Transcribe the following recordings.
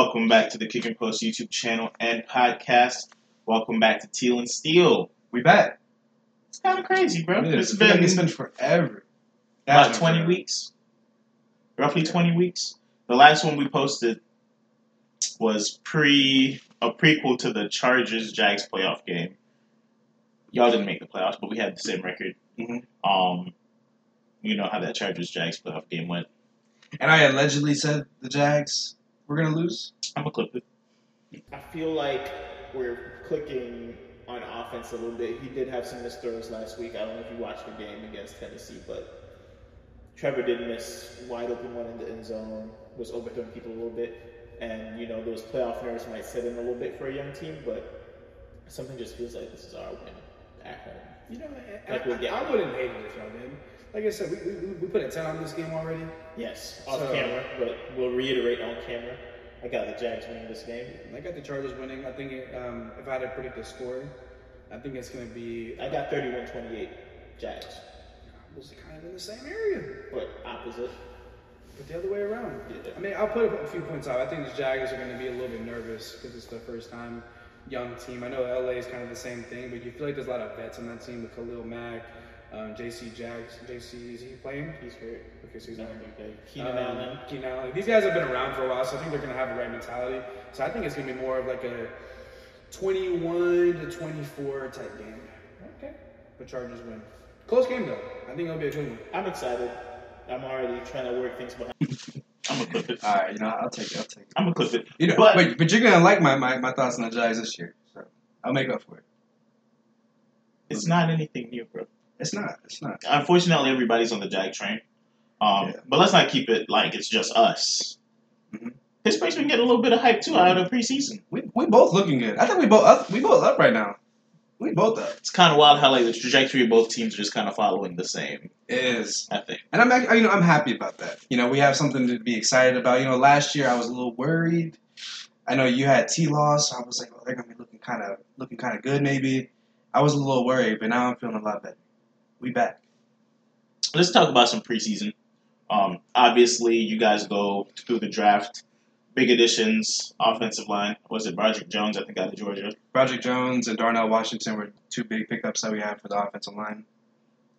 Welcome back to the Kick and Post YouTube channel and podcast. Welcome back to Teal and Steel. We back. It's kind of crazy, bro. It I feel like been it's been forever. about 20 forever. weeks. Roughly 20 weeks. The last one we posted was pre a prequel to the Chargers Jags playoff game. Y'all didn't make the playoffs, but we had the same record. Mhm. Um, you know how that Chargers Jags playoff game went. And I allegedly said the Jags were gonna lose. I'm gonna clip it. I feel like we're clicking on offense a little bit. He did have some missed throws last week. I don't know if you watched the game against Tennessee, but Trevor did miss wide open one in the end zone, was overthrowing people a little bit. And, you know, those playoff nerves might set in a little bit for a young team, but something just feels like this is our win at home. You know, I, Like we'll I, I wouldn't hate it if y'all did. Like I said, we, we, we put a 10 on this game already. Yes, off So- camera, but we'll reiterate on camera. I got the Jags winning this game. I got the Chargers winning. I think it, um, if I had to predict the score, I think it's going to be. I got 31-28 Jags, I was kind of in the same area, but opposite. but the other way around. Yeah. I mean, I'll put a few points out. I think the Jaguars are going to be a little bit nervous because it's their first time young team. I know LA is kind of the same thing, but you feel like there's a lot of vets on that team with Khalil Mack, um, JC Jags. JC, is he playing? He's hurt. Okay, so he's He's not not going to gonna Keenan Um, Allen. Keenan Allen. These guys have been around for a while, so I think they're going to have the right mentality. So I think it's going to be more of like a 21 to 24 type game. Okay. The Chargers win. Close game though. I think it'll be a good one. I'm excited. I'm already trying to work things behind. I'm gonna clip it. All right, you know, I'll take it. I'll take it. I'm gonna clip it. You know, But- but, but, you're gonna like my, my, my thoughts on the Jags this year, so I'll make up for it. It's not anything new, bro. It's not. It's not. Unfortunately, everybody's on the Jag train. Um, Yeah. But let's not keep it like it's just us. Mhm. Pittsburgh's been getting a little bit of hype too out of preseason. We we both looking good. I think we both up, we both up right now. We both up. It's kind of wild how like the trajectory of both teams are just kind of following the same. It is. I think. And I'm you know I'm happy about that. You know we have something to be excited about. You know last year I was a little worried. I know you had T loss. I was like, oh, they're gonna be looking kind of looking kind of good maybe. I was a little worried, but now I'm feeling a lot better. We back. Let's talk about some preseason. Um, obviously, you guys go through the draft. Big additions, offensive line. Was it Broderick Jones? I think out of Georgia. Broderick Jones and Darnell Washington were two big pickups that we had for the offensive line.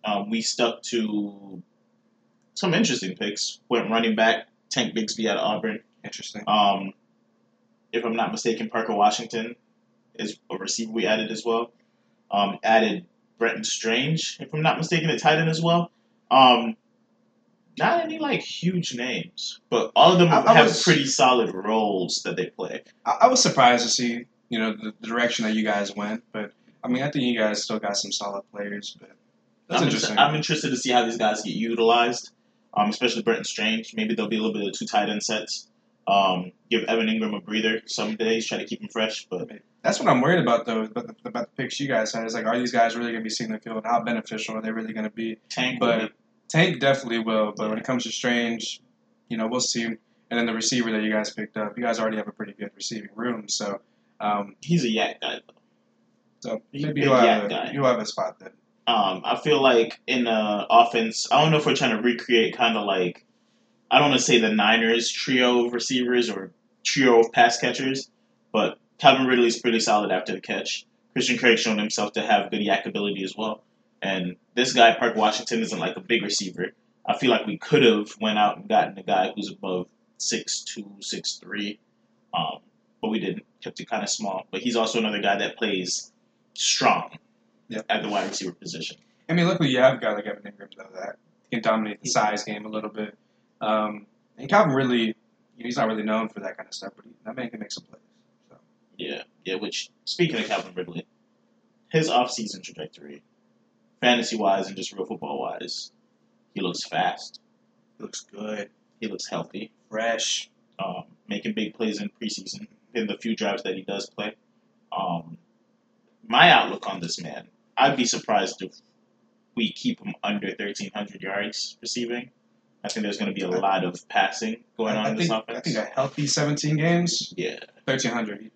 Um, we stuck to some interesting picks. Went running back, Tank Bigsby out of Auburn. Interesting. Um, if I'm not mistaken, Parker Washington is a receiver we added as well. Um, added Brenton Strange, if I'm not mistaken, a tight end as well. Um, not any like huge names, but all of them I- I have was- pretty solid roles that they play. I, I was surprised to see you know the, the direction that you guys went, but I mean I think you guys still got some solid players. But that's I'm, interesting. I'm interested to see how these guys get utilized, um, especially Brenton Strange. Maybe there'll be a little bit of two tight end sets. Um, give Evan Engram a breather some days, try to keep him fresh. But That's what I'm worried about, though, about the, about the picks you guys had. Is like, are these guys really going to be seeing the field? How beneficial are they really going to be? Tank, But Tank definitely will. But when it comes to Strange, you know, we'll see. And then the receiver that you guys picked up, you guys already have a pretty good receiving room. So, um, he's a YAC guy. Though. so maybe you'll have, a, have a spot then. Um, I feel like in the offense, I don't know if we're trying to recreate kind of like, I don't want to say the Niners trio of receivers or trio of pass catchers, but Calvin Ridley's pretty solid after the catch. Christian Kirk shown himself to have good YAC ability as well. And this guy, Park Washington, isn't like a big receiver. I feel like we could have went out and gotten a guy who's above six two, six three, um, but we didn't. Kept it kind of small. But he's also another guy that plays strong Yep. at the wide receiver position. I mean, luckily you have a guy like Evan Engram, though, that can dominate the size game a little bit. Um, and Calvin Ridley, he's not really known for that kind of stuff, but he, that man can make some plays. So. Yeah, yeah. Which speaking of Calvin Ridley, his off-season trajectory, fantasy-wise and just real football-wise, he looks fast. He looks good, He looks healthy. fresh. Um, making big plays in preseason in the few drives that he does play. Um, my outlook on this man, I'd be surprised if we keep him under 1,300 yards receiving. I think there's going to be a lot of passing going on I in this think, offense. I think a healthy 17 games, yeah, 1,300.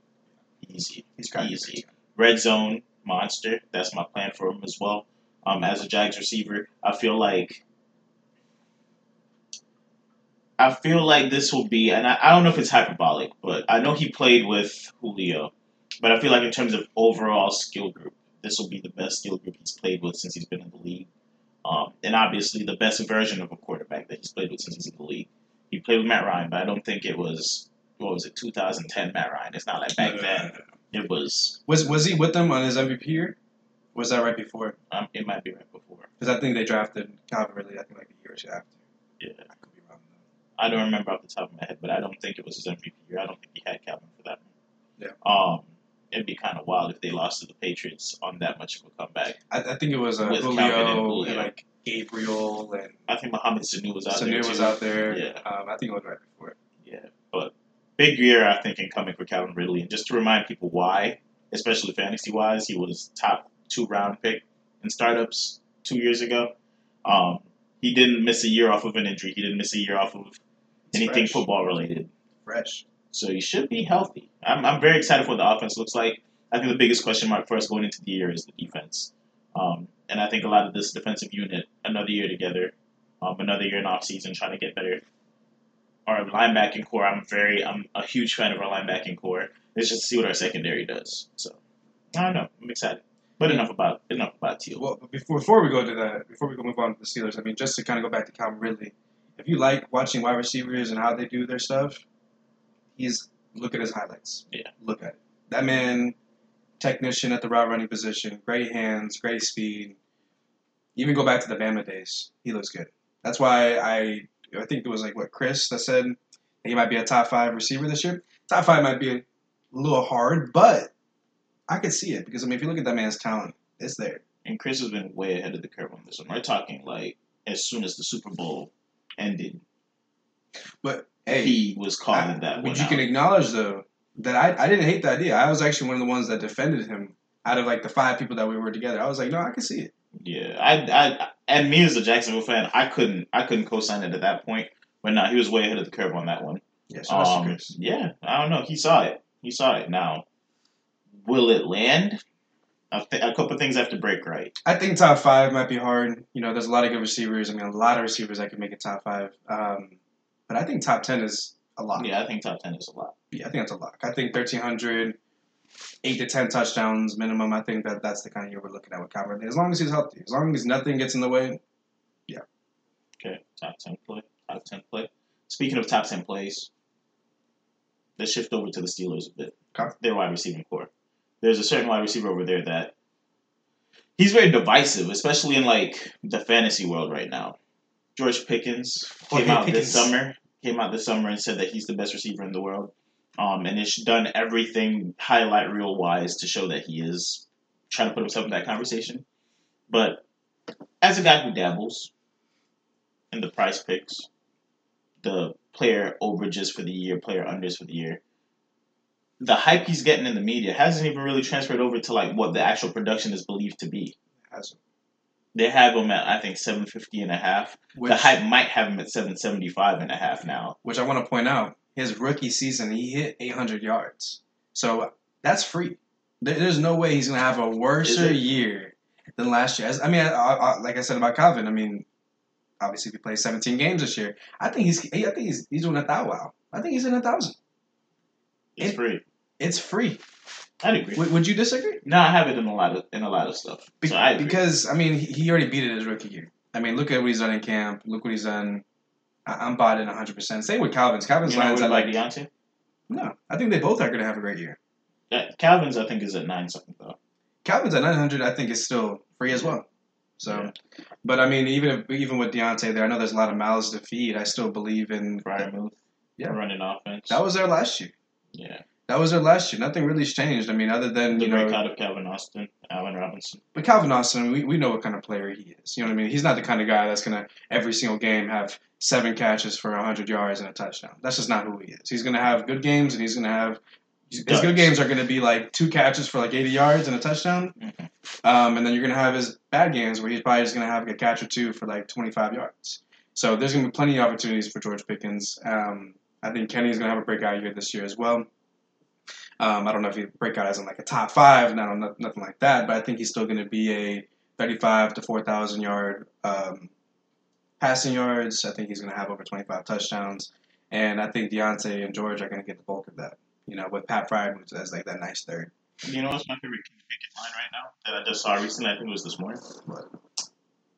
easy. He's got Easy. red zone monster. That's my plan for him as well. Um, as a Jags receiver, I feel like I feel like this will be, and I, I don't know if it's hyperbolic, but I know he played with Julio, but I feel like in terms of overall skill group, this will be the best skill group he's played with since he's been in the league. Um, and obviously the best version of a quarterback that he's played with since he's in the league. He played with Matt Ryan, but I don't think it was what was it, 2010 Matt Ryan. It's not like back then. It was. Was was he with them on his MVP year? Was that right before? Um, it might be right before. Because I think they drafted Calvin Ridley. I think like a year or two after. Yeah. I could be wrong. I don't remember off the top of my head, but I don't think it was his MVP year. I don't think he had Calvin for that. Yeah. Um, it'd be kind of wild if they lost to the Patriots on that much of a comeback. I, I think it was uh, With Julio, Calvin and and, like Gabriel and I think Mohamed Sanu was out there. Sanu was out there. Yeah. Um, I think it was right before. Yeah, but big year I think in coming for Calvin Ridley, and just to remind people why, especially fantasy wise, he was top two round pick in startups two years ago. Um, he didn't miss a year off of an injury. He didn't miss a year off of anything fresh. football related. Fresh. So he should be healthy. I'm, I'm very excited for what the offense looks like. I think the biggest question mark for us going into the year is the defense. Um, and I think a lot of this defensive unit, another year together, um, another year in off season, trying to get better. Our linebacking core, I'm very, I'm a huge fan of our linebacking core. Let's just see what our secondary does. So I don't know. I'm excited. But enough about enough about Teal. Well, before before we go to that, before we go move on to the Steelers, I mean, just to kind of go back to Calvin Ridley, if you like watching wide receivers and how they do their stuff, he's look at his highlights. Yeah. Look at it. That man, technician at the route running position, great hands, great speed. Even go back to the Bama days, he looks good. That's why I I think it was like what Chris that said he might be a top five receiver this year. Top five might be a little hard, but I could see it because I mean, if you look at that man's talent, it's there. And Chris has been way ahead of the curve on this one. We're talking like as soon as the Super Bowl ended, But hey, he was calling I- that but you out. can acknowledge though that I, I didn't hate the idea. I was actually one of the ones that defended him out of like the five people that we were together. I was like, no, I can see it. Yeah, I, I, and me as a Jacksonville fan, I couldn't, I couldn't co-sign it at that point. But no, he was way ahead of the curve on that one. Yeah, so Um, yeah, I don't know. He saw it. He saw it. Now, will it land? A, th- a couple things have to break right. I think top five might be hard. You know, there's a lot of good receivers. I mean, a lot of receivers that can make a top five. Um, but I think top ten is a lot. Yeah, I think top ten is a lot. Yeah, I think that's a lot. I think 1,300, eight to ten touchdowns minimum. I think that that's the kind of year we're looking at with Calvin. As long as he's healthy, as long as nothing gets in the way. Yeah. Okay, top ten play. Top ten play. Speaking of top ten plays, let's shift over to the Steelers a bit. Okay. Their wide receiving core. There's a certain wide receiver over there that he's very divisive, especially in like the fantasy world right now. George Pickens oh, came Jorge out Pickens. this summer. Came out this summer and said that he's the best receiver in the world. Um, and it's done everything highlight reel wise to show that he is trying to put himself in that conversation. But as a guy who dabbles in the PrizePicks, the player overages for the year, player unders for the year, the hype he's getting in the media hasn't even really transferred over to like what the actual production is believed to be. Has They have him at I think 750 and a half. which, the hype might have him at 775 and a half now. which I want to point out, his rookie season he hit 800 yards, so that's free. There's no way he's gonna have a worse year than last year. I mean, I, I, like I said about Calvin, I mean, obviously if he plays 17 games this year, I think he's I think he's he's doing a thou wow. I think he's in a thousand. It's It- free. It's free. I'd agree. Would, would you disagree? No, I have it in a lot of in a lot of stuff. Be- so I because I mean, he, he already beat it his rookie year. I mean, look at what he's done in camp. Look what he's done. I, I'm bought in 100. percent Same with Calvin's. Calvin's you lines at like Deontay? no. I think they both are going to have a great year. Yeah, Calvin's I think is at nine something though. Calvin's at 900. I think is still free as well. So, but I mean, even if, even with Deontay there, I know there's a lot of mouths to feed. I still believe in. Brian Muth, Yeah. running offense. That was there last year. yeah. That was there last year. Nothing really's changed. I mean, other than The you know, breakout of Calvin Austin, Allen Robinson. But Calvin Austin, we, we know what kind of player he is. You know what I mean? He's not the kind of guy that's gonna every single game have seven catches for hundred yards and a touchdown. That's just not who he is. He's gonna have good games and he's gonna have his Ducks. good games are gonna be like two catches for like eighty yards and a touchdown. Mhm. Um, and then you're gonna have his bad games where he's probably just gonna have a catch or two for like twenty five yards. So there's gonna be plenty of opportunities for George Pickens. Um, I think Kenny's gonna have a breakout year this year as well. Um, I don't know if he breakout as in like a top five, no, no, nothing like that. But I think he's still going to be a 35 to 4,000 yard um, passing yards. I think he's going to have over 25 touchdowns. And I think Deontay and George are going to get the bulk of that. You know, with Pat Freiermuth as like that nice third. You know what's my favorite Pickett line right now that I just saw recently? I think it was this morning. What?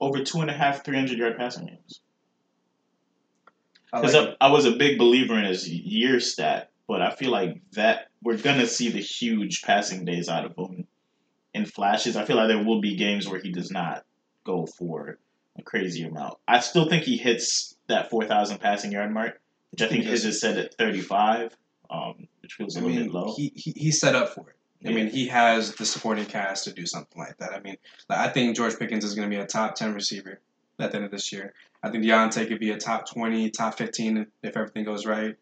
Over two and a half, three hundred yard passing games. I Because like I, I was a big believer in his year stat, but I feel like that we're gonna see the huge passing days out of him in flashes. I feel like there will be games where he does not go for a crazy amount. I still think he hits that four thousand passing yard mark, which I think He his is set at thirty five, um, which feels a little mean, bit low. he, he he's set up for it. I mean, he has the supporting cast to do something like that. I mean, like, I think George Pickens is going to be a top 10 receiver at the end of this year. I think Deontay could be a top 20, top 15 if everything goes right.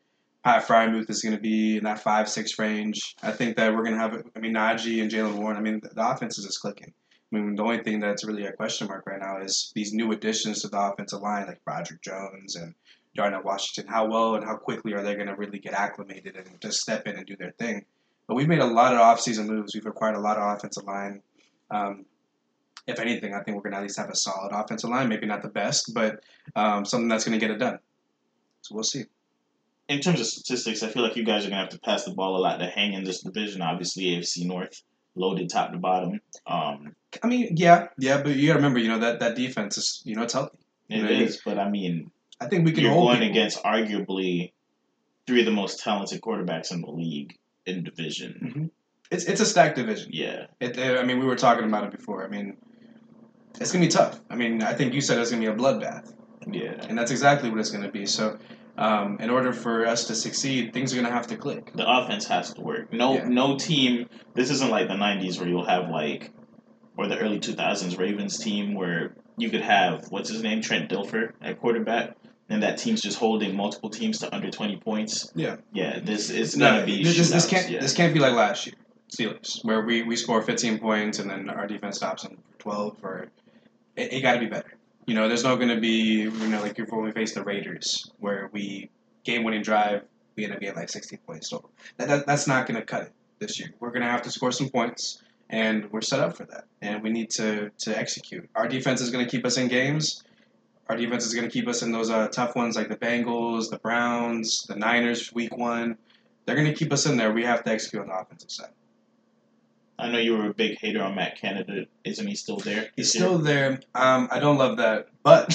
Pat Freiermuth is going to be in that 5 6 range. I think that we're going to have, I mean, Najee and Jaylen Warren. I mean, the, the offense is just clicking. I mean, the only thing that's really a question mark right now is these new additions to the offensive line, like Broderick Jones and Darnell Washington. How well and how quickly are they going to really get acclimated and just step in and do their thing? But we've made a lot of offseason moves. We've acquired a lot of offensive line. Um, if anything, I think we're going to at least have a solid offensive line. Maybe not the best, but um, something that's going to get it done. So we'll see. In terms of statistics, I feel like you guys are gonna have to pass the ball a lot to hang in this division. Obviously, AFC North loaded top to bottom. Um, I mean, yeah, yeah, but you got to remember, you know, that, that defense is, you know, it's healthy. it is, but I mean, I think we can you're hold going people. against arguably three of the most talented quarterbacks in the league in division. It's, it's a stacked division. Yeah, It, I mean, we were talking about it before. I mean, it's going to be tough. I mean, I think you said it's going to be a bloodbath. yeah. And that's exactly what it's going to be. So, um, in order for us to succeed, things are going to have to click. The offense has to work. No, Yeah. no team. This isn't like the '90s where you'll have like, or the early 2000s Ravens team where you could have what's his name Trent Dilfer at quarterback. And that team's just holding multiple teams to under twenty points. Yeah. yeah. This is gonna No, be this, this, can't yeah. this can't be like last year, Steelers, where we, we score 15 points and then our defense stops for 12. Or it, it got to be better. You know, there's not going to be you know like when we face the Raiders, where we game winning drive, we end up getting like 16 points total. That, that that's not going to cut it this year. We're going to have to score some points, and we're set up for that. And we need to to execute. Our defense is going to keep us in games. Our defense is going to keep us in those uh, tough ones like the Bengals, the Browns, the Niners, Week One. They're going to keep us in there. We have to execute on the offensive side. I know you were a big hater on Matt Canada. Isn't he still there? He's still there. Um, I don't love that, but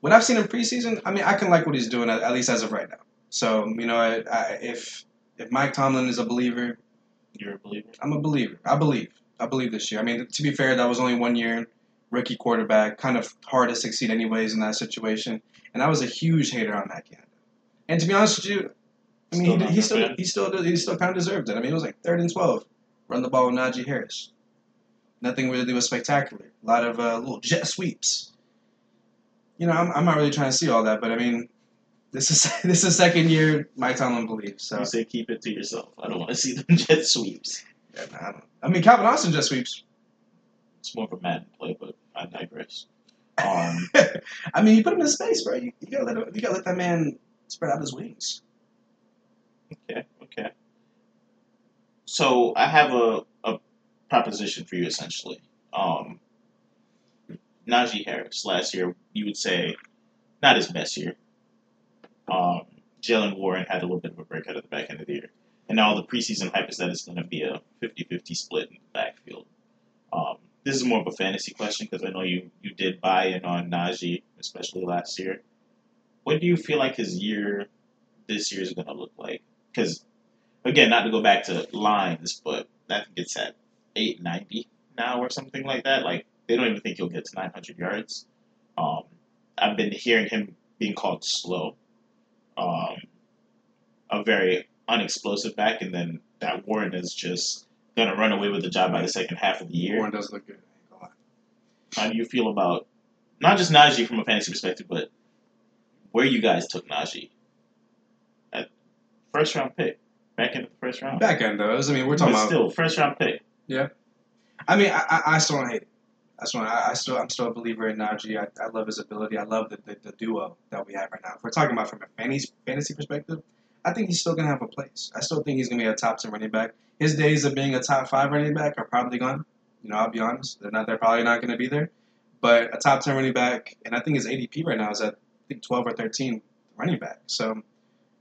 what I've seen in preseason, I mean, I can like what he's doing at, at least as of right now. So you know, I, I, if if Mike Tomlin is a believer, You're a believer. I'm a believer. I believe. I believe this year. I mean, to be fair, that was only one year, rookie quarterback, kind of hard to succeed anyways in that situation. And I was a huge hater on Matt Canada. And to be honest with you, I mean, Still he, he still he still he still kind of deserved it. I mean, it was like third and twelve, run the ball with Najee Harris. Nothing really was spectacular. A lot of uh, little jet sweeps. You know, I'm, I'm not really trying to see all that, but I mean, this is this is second year Mike Tomlin believes. So You say keep it to yourself. I don't want to see them jet sweeps. yeah, nah, I, don't, I mean, Calvin Austin jet sweeps. It's more of a Madden play, but I digress. Um, I mean, you put him in space, bro. You, you gotta let him, you gotta let that man spread out his wings. okay, okay. So I have a, a proposition for you essentially. Um, Najee Harris last year, you would say, not his best year. Um, Jaylen Warren had a little bit of a breakout at the back end of the year. And now the preseason hype is that it's going to be a 50-50 split in the backfield. Um, this is more of a fantasy question because I know you, you did buy in on Najee, especially last year. What do you feel like his year this year is going to look like? Because, again, not to go back to lines, but I think it's at 890 now or something like that. Like, they don't even think he'll get to 900 yards. Um, I've been hearing him being called slow. Um, a very unexplosive back, and then that Warren is just going to run away with the job by the second half of the year. Warren does look good. I ain't gonna lie. How do you feel about not just Najee from a fantasy perspective, but where you guys took Najee? At first round pick, back into the first round. Back end though, I mean, we're but talking about. still, first round pick. Yeah. I mean, I, I, I still don't hate it. I still, I, I still, I'm still a believer in Najee. I, I love his ability. I love the, the, the duo that we have right now. If we're talking about from a fantasy fantasy perspective, I think he's still gonna have a place. I still think he's gonna be a top ten running back. His days of being a top five running back are probably gone. You know, I'll be honest. They're not. They're probably not gonna be there. but a top ten running back, and I think his ADP right now is at I think twelve or thirteen running back. So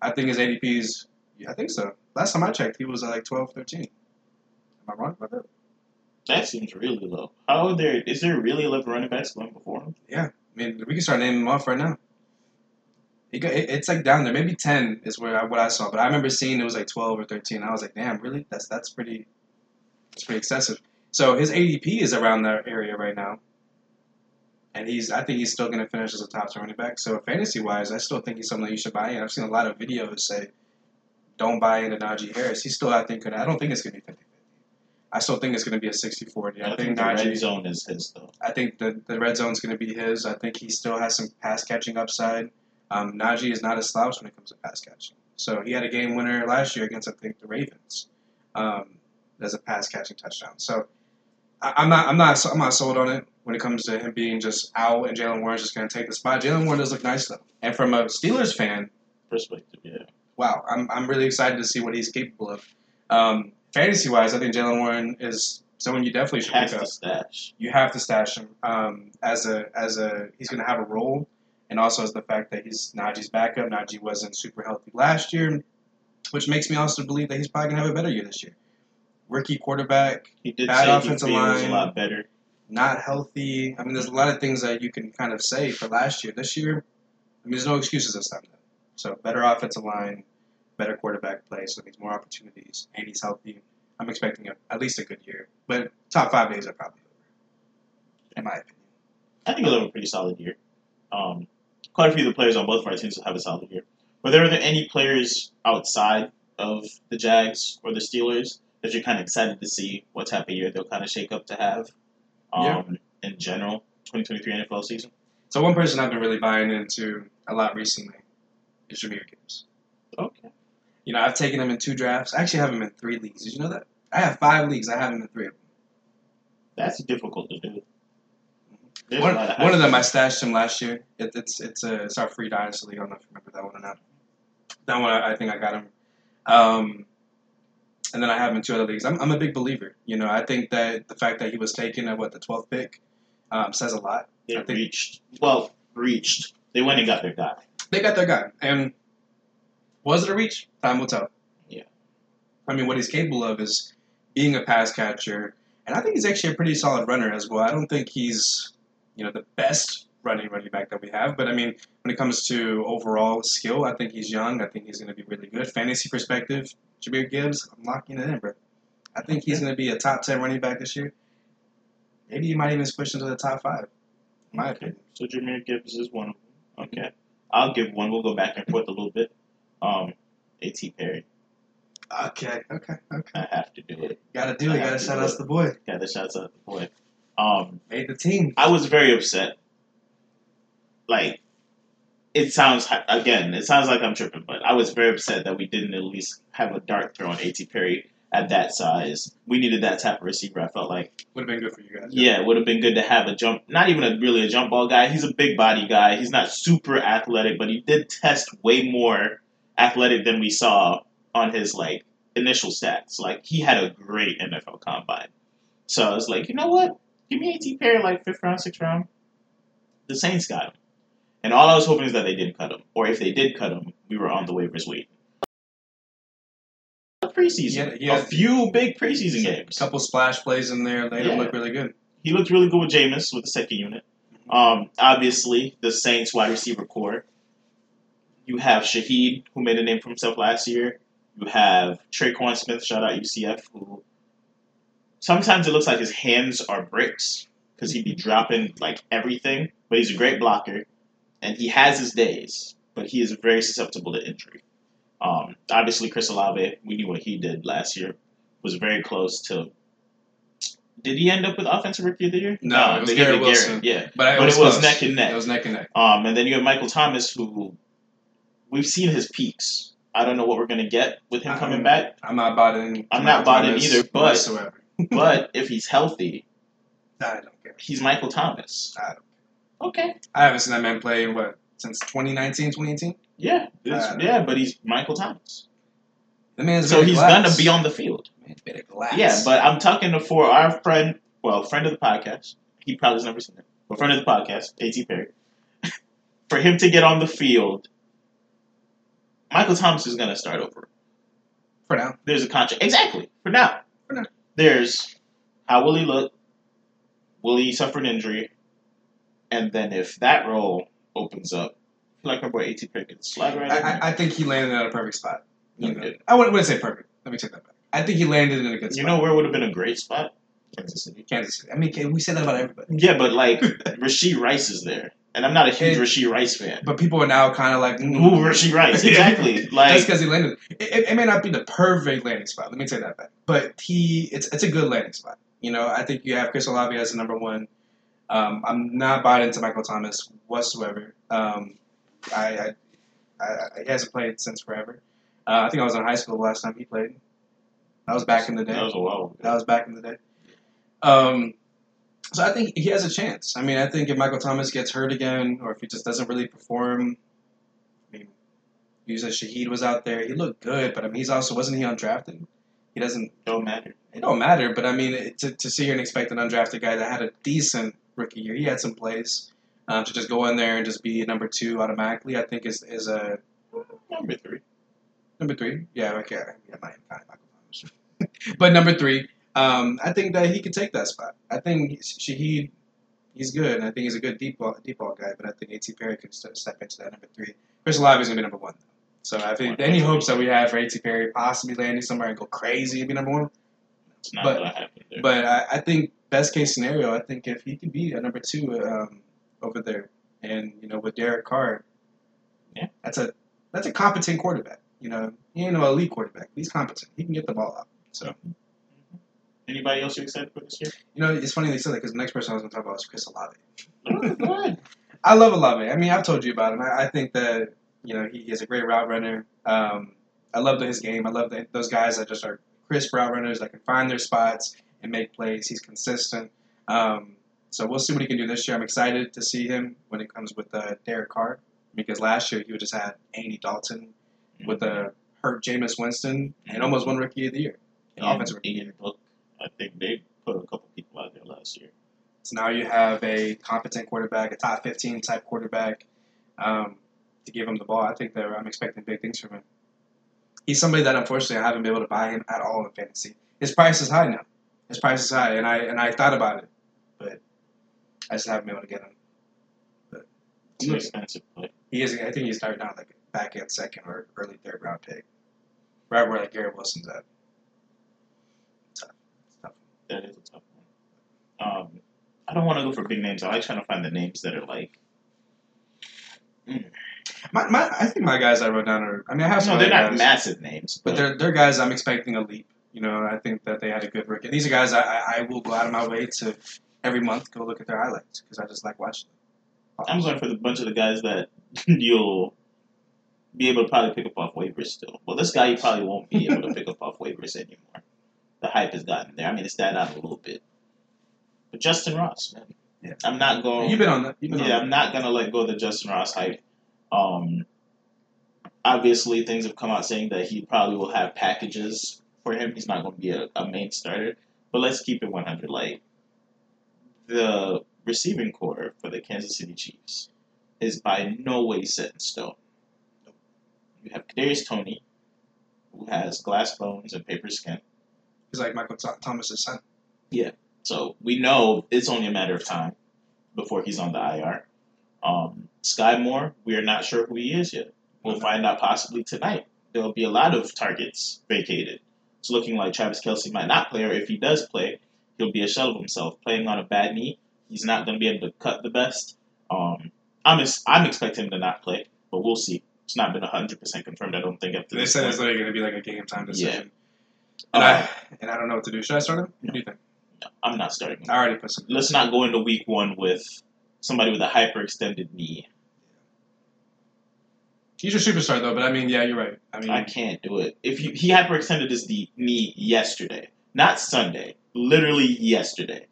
I think his ADP is yeah, I think so. Last time I checked, he was like 12, 13. Am I wrong about that? That seems really low. How are there? Is there really eleven running backs going before him? Yeah, I mean, we can start naming them off right now. It, it, it's like down there. Maybe ten is where I, what I saw, but I remember seeing it was like twelve or thirteen. I was like, damn, really? That's that's pretty. That's pretty excessive. So his ADP is around that area right now, and he's. I think he's still going to finish as a top running back. So fantasy wise, I still think he's something that you should buy in. I've seen a lot of videos say, don't buy into Najee Harris. He's still, I think. I don't think it's going to be 50-50. I still think it's going to be a 60-40. I, I, think, think the red zone is his though. I think the, the red zone's going to be his. I think he still has some pass catching upside. Um, Najee is not a slouch when it comes to pass catching. So he had a game winner last year against I think the Ravens um, as a pass catching touchdown. So I, I'm not I'm not I'm not sold on it when it comes to him being just out and Jaylen Warren's just going to take the spot. Jaylen Warren does look nice though, and from a Steelers fan, Perspective, yeah. Wow, I'm I'm really excited to see what he's capable of. Um, fantasy wise, I think Jaylen Warren is someone you definitely should Has pick up stash. you have to stash him um, as a as a he's going to have a role, and also as the fact that he's Najee's backup. Najee wasn't super healthy last year, which makes me also believe that he's probably going to have a better year this year. Rookie quarterback, He did Bad offensive line. a lot better. not healthy. I mean, there's a lot of things that you can kind of say for last year. This year, I mean, there's no excuses this time. Though. So better offensive line, better quarterback play, so he's more opportunities, and he's healthy. I'm expecting a, at least a good year, but top five days are probably over, in my opinion. I think he'll have a pretty solid year. Um, quite a few of the players on both of our teams will have a solid year. Were there any players outside of the Jags or the Steelers that you're kind of excited to see what type of year they'll kind of shake up to have um, in general, 2023 NFL season? So one person I've been really buying into a lot recently is Jahmyr Gibbs. Okay. You know, I've taken him in two drafts. I actually have him in three leagues. Did you know that? I have five leagues. I have him in three of them. That's difficult to do. There's One, of one of them I stashed him last year. It, it's it's a it's our free dynasty league. I don't know if you remember that one or not. That one I, I think I got him. Um, and then I have him in two other leagues. I'm, I'm a big believer. You know, I think that the fact that he was taken at what the 12th pick um, says a lot. They think- reached. Well, reached. They went and got their guy. They got their guy, and was it a reach? Time will tell. Yeah. I mean, what he's capable of is being a pass catcher, and I think he's actually a pretty solid runner as well. I don't think he's, you know, the best running running back that we have, but I mean, when it comes to overall skill, I think he's young. I think he's going to be really good. Fantasy perspective, Jahmyr Gibbs, I'm locking it in, bro. I think he's going to be a top ten running back this year. Maybe he might even squish into the top five. In my Okay. opinion. So Jahmyr Gibbs is one of them. Okay. I'll give one. We'll go back and forth a little bit. Um, A.T. Perry. Okay, okay, okay. I have to do it. Gotta do it. Gotta shout out the boy. Got the shots out the boy. Um, Made the team. I was very upset. Like, it sounds again. It sounds like I'm tripping, but I was very upset that we didn't at least have a dart throw on A.T. Perry at that size. We needed that type of receiver. I felt like. Would have been good for you guys. Yeah, it would have been good to have a jump. Not even a really a jump ball guy. He's a big body guy. He's not super athletic, but he did test way more athletic than we saw on his like initial stats. Like he had a great NFL combine. So I was like, you know what? Give me AT Perry like fifth round, sixth round. The Saints got him. And all I was hoping is that they didn't cut him. Or if they did cut him, we were on the waivers waiting. Preseason. Yeah, a few big preseason games. A couple splash plays in there. They Yeah. don't look really good. he looked really good with Jameis with the second unit. Um, obviously, the Saints wide receiver core. You have Shaheed, who made a name for himself last year. You have Tre'Quan Smith, shout out UCF, who sometimes it looks like his hands are bricks because he'd be dropping like everything, but he's a great blocker and he has his days, but he is very susceptible to injury. Um, obviously, Chris Olave, we knew what he did last year, was very close to did he end up with offensive rookie of the year? No, it was they gave Garrett Wilson. Yeah, But, it but was, it was close. neck and neck. It was neck and neck. Um, and then you have Michael Thomas, who we've seen his peaks. I don't know what we're gonna get with him coming I'm- back, I'm not bought in. I'm not bought in either, but- whatsoever. but if he's healthy, I don't care. he's Michael Thomas. I, don't- Okay. I haven't seen that man play in what since 2019, 2018. Yeah, Uh, yeah, but he's Michael Thomas, The man's so he's glass. gonna be on the field. Man's made of glass. Yeah, but I'm talking to for our friend, well, friend of the podcast. He probably has never seen it, a friend of the podcast, A.T. Perry, for him to get on the field, Michael Thomas is going to start over. For now. There's a contract. Exactly. For now. For now. There's how will he look? Will he suffer an injury? And then if that role opens up, like our boy A.T. Perry slide right I. I, I think he landed at a perfect spot. You No, know, good. I wouldn't, wouldn't say perfect. Let me take that back. I think he landed in a good spot. You know where would have been a great spot? Kansas City. Kansas City. I mean, can- we say that about everybody. Yeah, but like Rashee Rice is there, and I'm not a huge Rashee Rice fan. But people are now kind of like, Ooh, mm-hmm. Rashee Rice, exactly. Just because he landed, it, it, it may not be the perfect landing spot. Let me take that back. But he, it's it's a good landing spot. You know, I think you have Chris Olave as the number one. Um, I'm not buying into Michael Thomas whatsoever. Um, I, I, I, he hasn't played since forever. Uh, I think I was in high school the last time he played. That was back in the day. that was a while. That was back in the day. Um, so I think he has a chance. I mean, I think if Michael Thomas gets hurt again, or if he just doesn't really perform, I mean, you said Shaheed was out there. He looked good, but I mean, he's also wasn't he undrafted? He doesn't. Don't matter. It don't matter. But I mean, it, to to sit here and expect an undrafted guy that had a decent rookie year, he had some plays. Um, to just go in there and just be number two automatically, I think is is a Number three. Number three, yeah, okay, yeah, might kind of Michael Thomas. but number three, um, I think that he could take that spot. I think Shaheed, he's good. and I think he's a good deep ball, deep ball guy. But I think A.T. Perry could st- step into that number three. Chris Olave is gonna be number one. Though. So I think any hopes that we have for A.T. Perry possibly landing somewhere and go crazy and be number one. It's not But- gonna happen there. But I, I think best case scenario, I think if he could be a number two um, over there, and you know with Derek Carr, Yeah. that's a that's a competent quarterback. You know, he ain't no elite quarterback. He's competent. He can get the ball out. So Anybody else you excited for this year? you know, it's funny they said that because the next person I was going to talk about was Chris Olave. Go ahead. I love Olave. I mean, I've told you about him. I, I think that you know he is a great route runner. Um, I love his game. I love that those guys that just are crisp route runners that can find their spots and make plays. He's consistent. Um, so we'll see what he can do this year. I'm excited to see him when it comes with uh, Derek Carr because last year he would just had Andy Dalton with the hurt Jameis Winston and almost won Rookie of the Year. And offensive rookie. Book. I think they put a couple people out there last year. So now you have a competent quarterback, a top 15 type quarterback um, to give him the ball. I think that I'm expecting big things from him. He's somebody that unfortunately I haven't been able to buy him at all in fantasy. His price is high now. His price is high, and I and I thought about it, but I just haven't been able to get him. But an expensive play. he is. I think he's starting out like back end second or early third round pick, right where like Garrett Wilson's at. Tough. Tough. That is a tough one. Um, I don't want to go for big names. I like trying to find the names that are like. My, my, I think my guys I wrote down are. I mean, I have some. No, they're not guys. massive names, But they're, they're guys I'm expecting a leap. You know, I think that they had a good rookie. These are guys I, I, will go out of my way to every month go look at their highlights because I just like watching them. I'm going for the bunch of the guys that you'll be able to probably pick up off waivers still. Well, this guy you probably won't be able to pick up off waivers anymore. The hype has gotten there. I mean, it's died out a little bit. But Justin Ross, man. Yeah. I'm not going. You've been on that. Been yeah, on I'm not gonna let go of the Justin Ross hype. Um, obviously, things have come out saying that he probably will have packages for him. He's not going to be a, a main starter. But let's keep it 100. Like the receiving core for the Kansas City Chiefs is by no way set in stone. You have Kadarius Toney, who has glass bones and paper skin. He's like Michael Th- Thomas's son. Yeah. So we know it's only a matter of time before he's on the IR. Um, Sky Moore, we are not sure who he is yet. We'll find out possibly tonight. There'll be a lot of targets vacated. It's looking like Travis Kelce might not play, or if he does play, he'll be a shell of himself. Playing on a bad knee, he's not going to be able to cut the best. Um, I'm I'm expecting him to not play, but we'll see. It's not been 100% confirmed, I don't think, to They said point. it's literally going to be like a game time decision. Uh, And I and I don't know what to do. Should I start him? What do you think? I'm not starting him. I already put some. let's not go into week one with somebody with a hyperextended knee. He's your superstar though, but I mean, yeah, you're right. I mean, I can't do it. If you, he hyperextended his knee, yesterday, not Sunday, literally yesterday.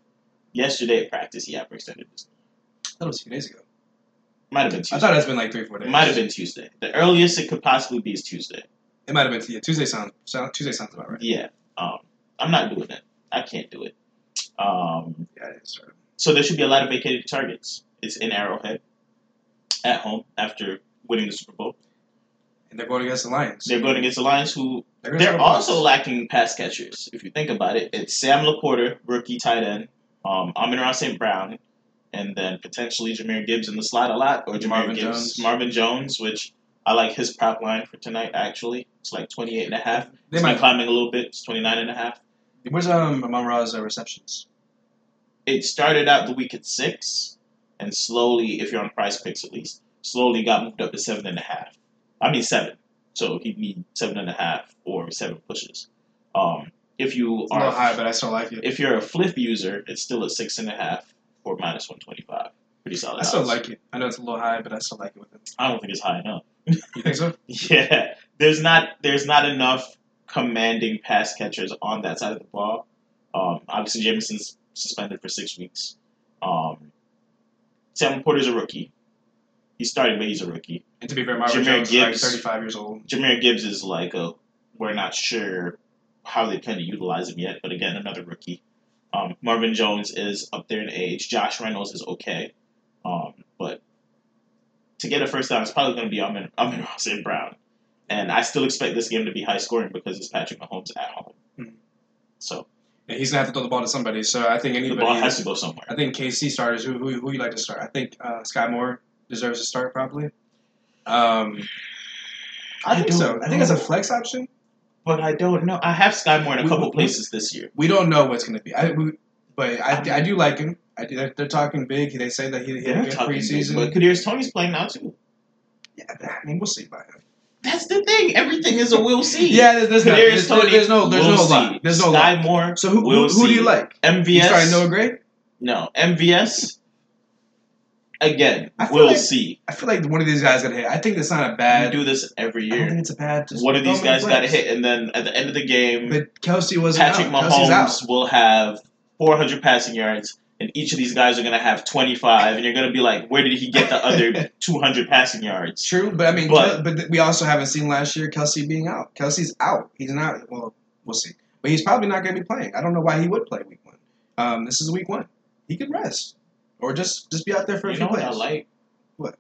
Yesterday at practice, he hyperextended his knee. Thought was a few days ago. Might have been Tuesday. I thought it's been like three, four days. It might have been Tuesday. The earliest it could possibly be is Tuesday. It might have been yeah, Tuesday. Sounds sound, Tuesday sounds about right. Yeah. Um, I'm not doing it. I can't do it. Um, Yeah, I didn't start him. So there should be a lot of vacated targets. It's in Arrowhead, at home after winning the Super Bowl. And they're going against the Lions. They're going against the Lions, who They're, they're also lacking pass catchers. If you think about it, it's Sam LaPorta, rookie tight end, um, Amon-Ra St. Brown, and then potentially Jahmyr Gibbs in the slot a lot, or Jahmyr Marvin Gibbs, Jones. Marvin Jones, which I like his prop line for tonight. Actually, it's like 28 and a half. They It's been climbing a little bit. It's 29 and a half. Where's um Amon-Ra's uh, receptions? It started out the week at six, and slowly, if you're on PrizePicks at least, slowly got moved up to seven and a half. I mean seven. So he'd need seven and a half or seven pushes. Um, if you It's a are high, but I still like it. if you're a flip user, it's still at six and a half or minus one twenty five. Pretty solid. I still like it. I know it's a little high, but I still like it with it. I don't think it's high enough. You think so? Yeah, there's not there's not enough commanding pass catchers on that side of the ball. Um, obviously, Jameson's suspended for six weeks. Um, Sam Porter's a rookie. He started, but he's a rookie. And to be fair, Marvin Jahmyr Jones is like 35 years old. Jahmyr Gibbs is like a we're not sure how they plan to utilize him yet, but again, another rookie. Um, Marvin Jones is up there in age. Josh Reynolds is okay, um, but to get a first down, it's probably going to be Amon Amon-Ra St. Brown, and I still expect this game to be high scoring because it's Patrick Mahomes at home. Mhm. So And he's gonna have to throw the ball to somebody. So I think anybody the ball has to go somewhere. I think KC starters. Who who who you like to start? I think uh, Sky Moore deserves to start probably. Um, I, I think so. I think it's a flex option. But I don't know. I have Sky Moore in a We- couple we- places this year. We don't know what's gonna be. I we, but I, I do like him. I do, they're, they're talking big. They say that he, had a good talking big, preseason. but Kadarius Toney's playing now too. yeah, I mean, we'll see about him. That's the thing. Everything is a we'll see. Yeah, there's, there's, no, there's, Toney, there's no there's we'll no lot. There's no Sky lot. Moore. So who we'll who, who do you like? You MVS. starting Noah Gray? No, MVS. Again, we'll like see. I feel like one of these guys got hit. I think it's not a We bad. do this every year. I think it's a bad. One of these throw him in guys got hit, and then at the end of the game, But Kelce was Patrick out. Mahomes will have 400 passing yards, and each of these guys are going to have 25, and you're going to be like, where did he get the other 200 passing yards? True, but I mean, But- but, but we also haven't seen last year Kelce being out. Kelce's out. He's not. Well, we'll see. But he's probably not going to be playing. I don't know why he would play week one. Um, this is week one. He could rest or just just be out there for a You few know what. I like? What?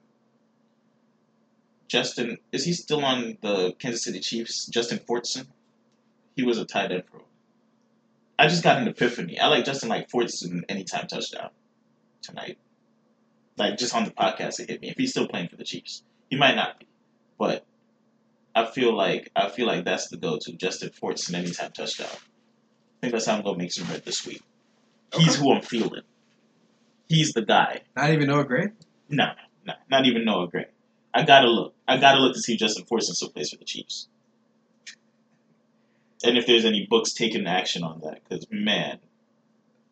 Justin, is he still on the Kansas City Chiefs? Justin Fortson? He was a tight end pro. I just got an epiphany. I like Justin like Fortson anytime touchdown tonight. Like just on the podcast it hit me. If he's still playing for the Chiefs. He might not be. But I feel like I feel like that's the go to. Justin Fortson anytime touchdown. I think that's how I'm gonna make some red this week. He's Okay. who I'm feeling. He's the guy. Not even Noah Gray. No, no, not even Noah Gray. I gotta look. I gotta look to see if Justin Fortson still plays for the Chiefs. And if there's any books taking action on that, because man,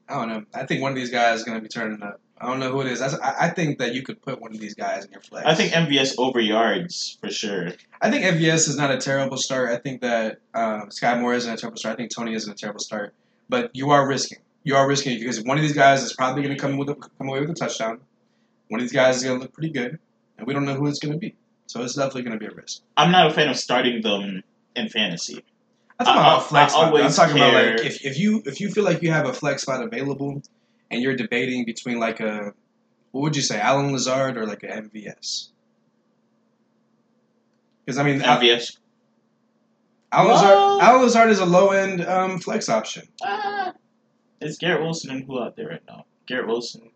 I don't know. I think one of these guys is going to be turning up. I don't know who it is. I, I think that you could put one of these guys in your flex. I think MVS over yards for sure. I think MVS is not a terrible start. I think that um, Sky Moore isn't a terrible start. I think Toney isn't a terrible start. But you are risking. You are risking it because one of these guys is probably going to come with a, come away with a touchdown. One of these guys is going to look pretty good, and we don't know who it's going to be. So it's definitely going to be a risk. I'm not a fan of starting them in fantasy. I'm talking I- about I- flex I spot. I'm always talking about care- like if, if you if you feel like you have a flex spot available, and you're debating between like a what would you say, Allen Lazard or like an MVS? Because I mean, MVS. Allen Lazard, Allen Lazard is a low end um, flex option. Ah, it's Garrett Wilson and who out there right now? Garrett Wilson.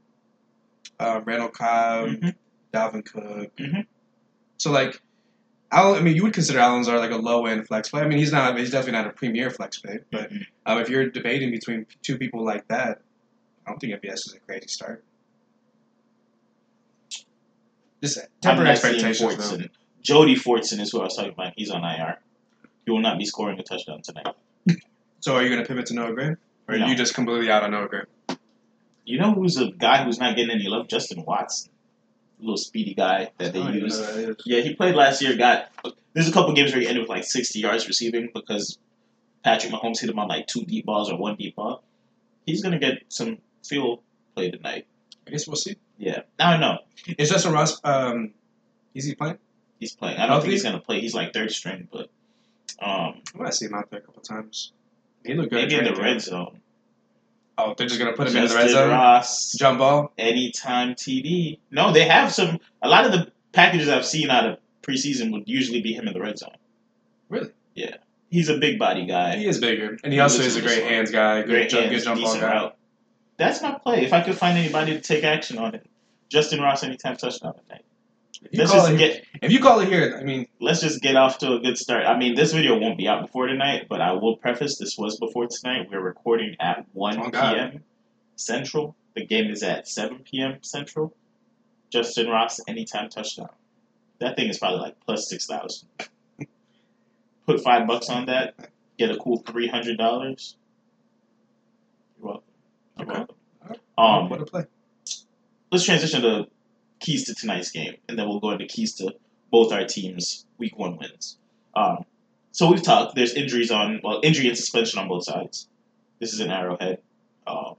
Uh, Randall Cobb, Mhm. Dalvin Cook. Mhm. So like, Alan, I mean, you would consider Allen Lazard like a low end flex play. I mean, he's not. He's definitely not a premier flex play. But Mhm. um, if you're debating between two people like that, I don't think FBS is a crazy start. Just temper expectations. Though. Fortson. Jody Fortson is who I was talking about. He's on IR. He will not be scoring a touchdown tonight. So are you going to pivot to Noah Gray, or No. are you just completely out on Noah Gray? You know who's a guy who's not getting any love? Justin Watson, little speedy guy that they I don't use. know who that is. Yeah, he played last year. Got there's a couple games where he ended with like 60 yards receiving because Patrick Mahomes hit him on like two deep balls or one deep ball. He's gonna get some field play tonight. I guess we'll see. Yeah, I don't know. Is Justin Ross? Um, is he playing? He's playing. I don't Healthy? think he's gonna play. He's like third string, but um, I might see him out there a couple times. He look good. maybe in the red zone. Oh, they're just gonna put him in the red Justin zone. Ross, Jump ball. anytime TD. No, they have some. A lot of the packages I've seen out of preseason would usually be him in the red zone. Really? Yeah, he's a big body guy. He is bigger, and he He also is a in this great one. hands guy. Good, Great jump, hands, good jump ball decent guy. route. That's my play. If I could find anybody to take action on it, Justin Ross anytime touchdown tonight. If you, call it, get if you call it here, I mean, let's just get off to a good start. I mean, this video won't be out before tonight, but I will preface this was before tonight. We're recording at 1 Oh, p.m. Central. The game is at 7 p.m. Central. Justin Ross, anytime touchdown. That thing is probably like plus 6,000. Put five bucks on that, get a cool $300. You're welcome. You're Okay. welcome. Alright. Um, what a play. let's transition to keys to tonight's game, and then we'll go into keys to both our teams' week one wins. Um, so we've talked. There's injuries on, well, injury and suspension on both sides. This is an Arrowhead. Um,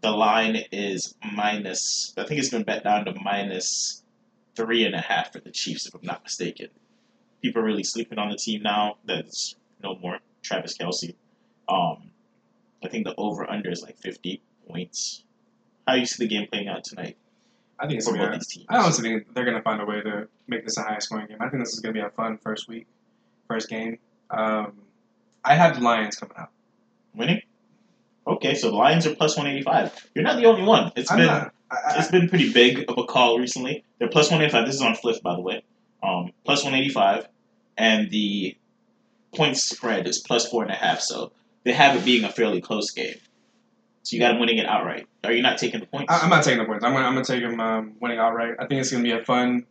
the line is minus. I think it's been bet down to minus three and a half for the Chiefs, if I'm not mistaken. People are really sleeping on the team now. That's no more Travis Kelce. Um, I think the over under is like 50 points. How do you see the game playing out tonight I think it's for gonna both be. A, these teams? I honestly think they're gonna find a way to make this a high scoring game. I think this is gonna be a fun first week, first game. Um, I have the Lions coming out. Winning? Okay, so the Lions are plus 185. You're not the only one. It's I'm been not. I, I, it's been pretty big of a call recently. They're plus 185. This is on Flip, by the way. Um, plus 185, and the point spread is plus four and a half. So they have it being a fairly close game. So you got them winning it outright. Are you not taking the points? I, I'm not taking the points. I'm gonna, I'm gonna take them um, winning outright. I think it's gonna be a fun,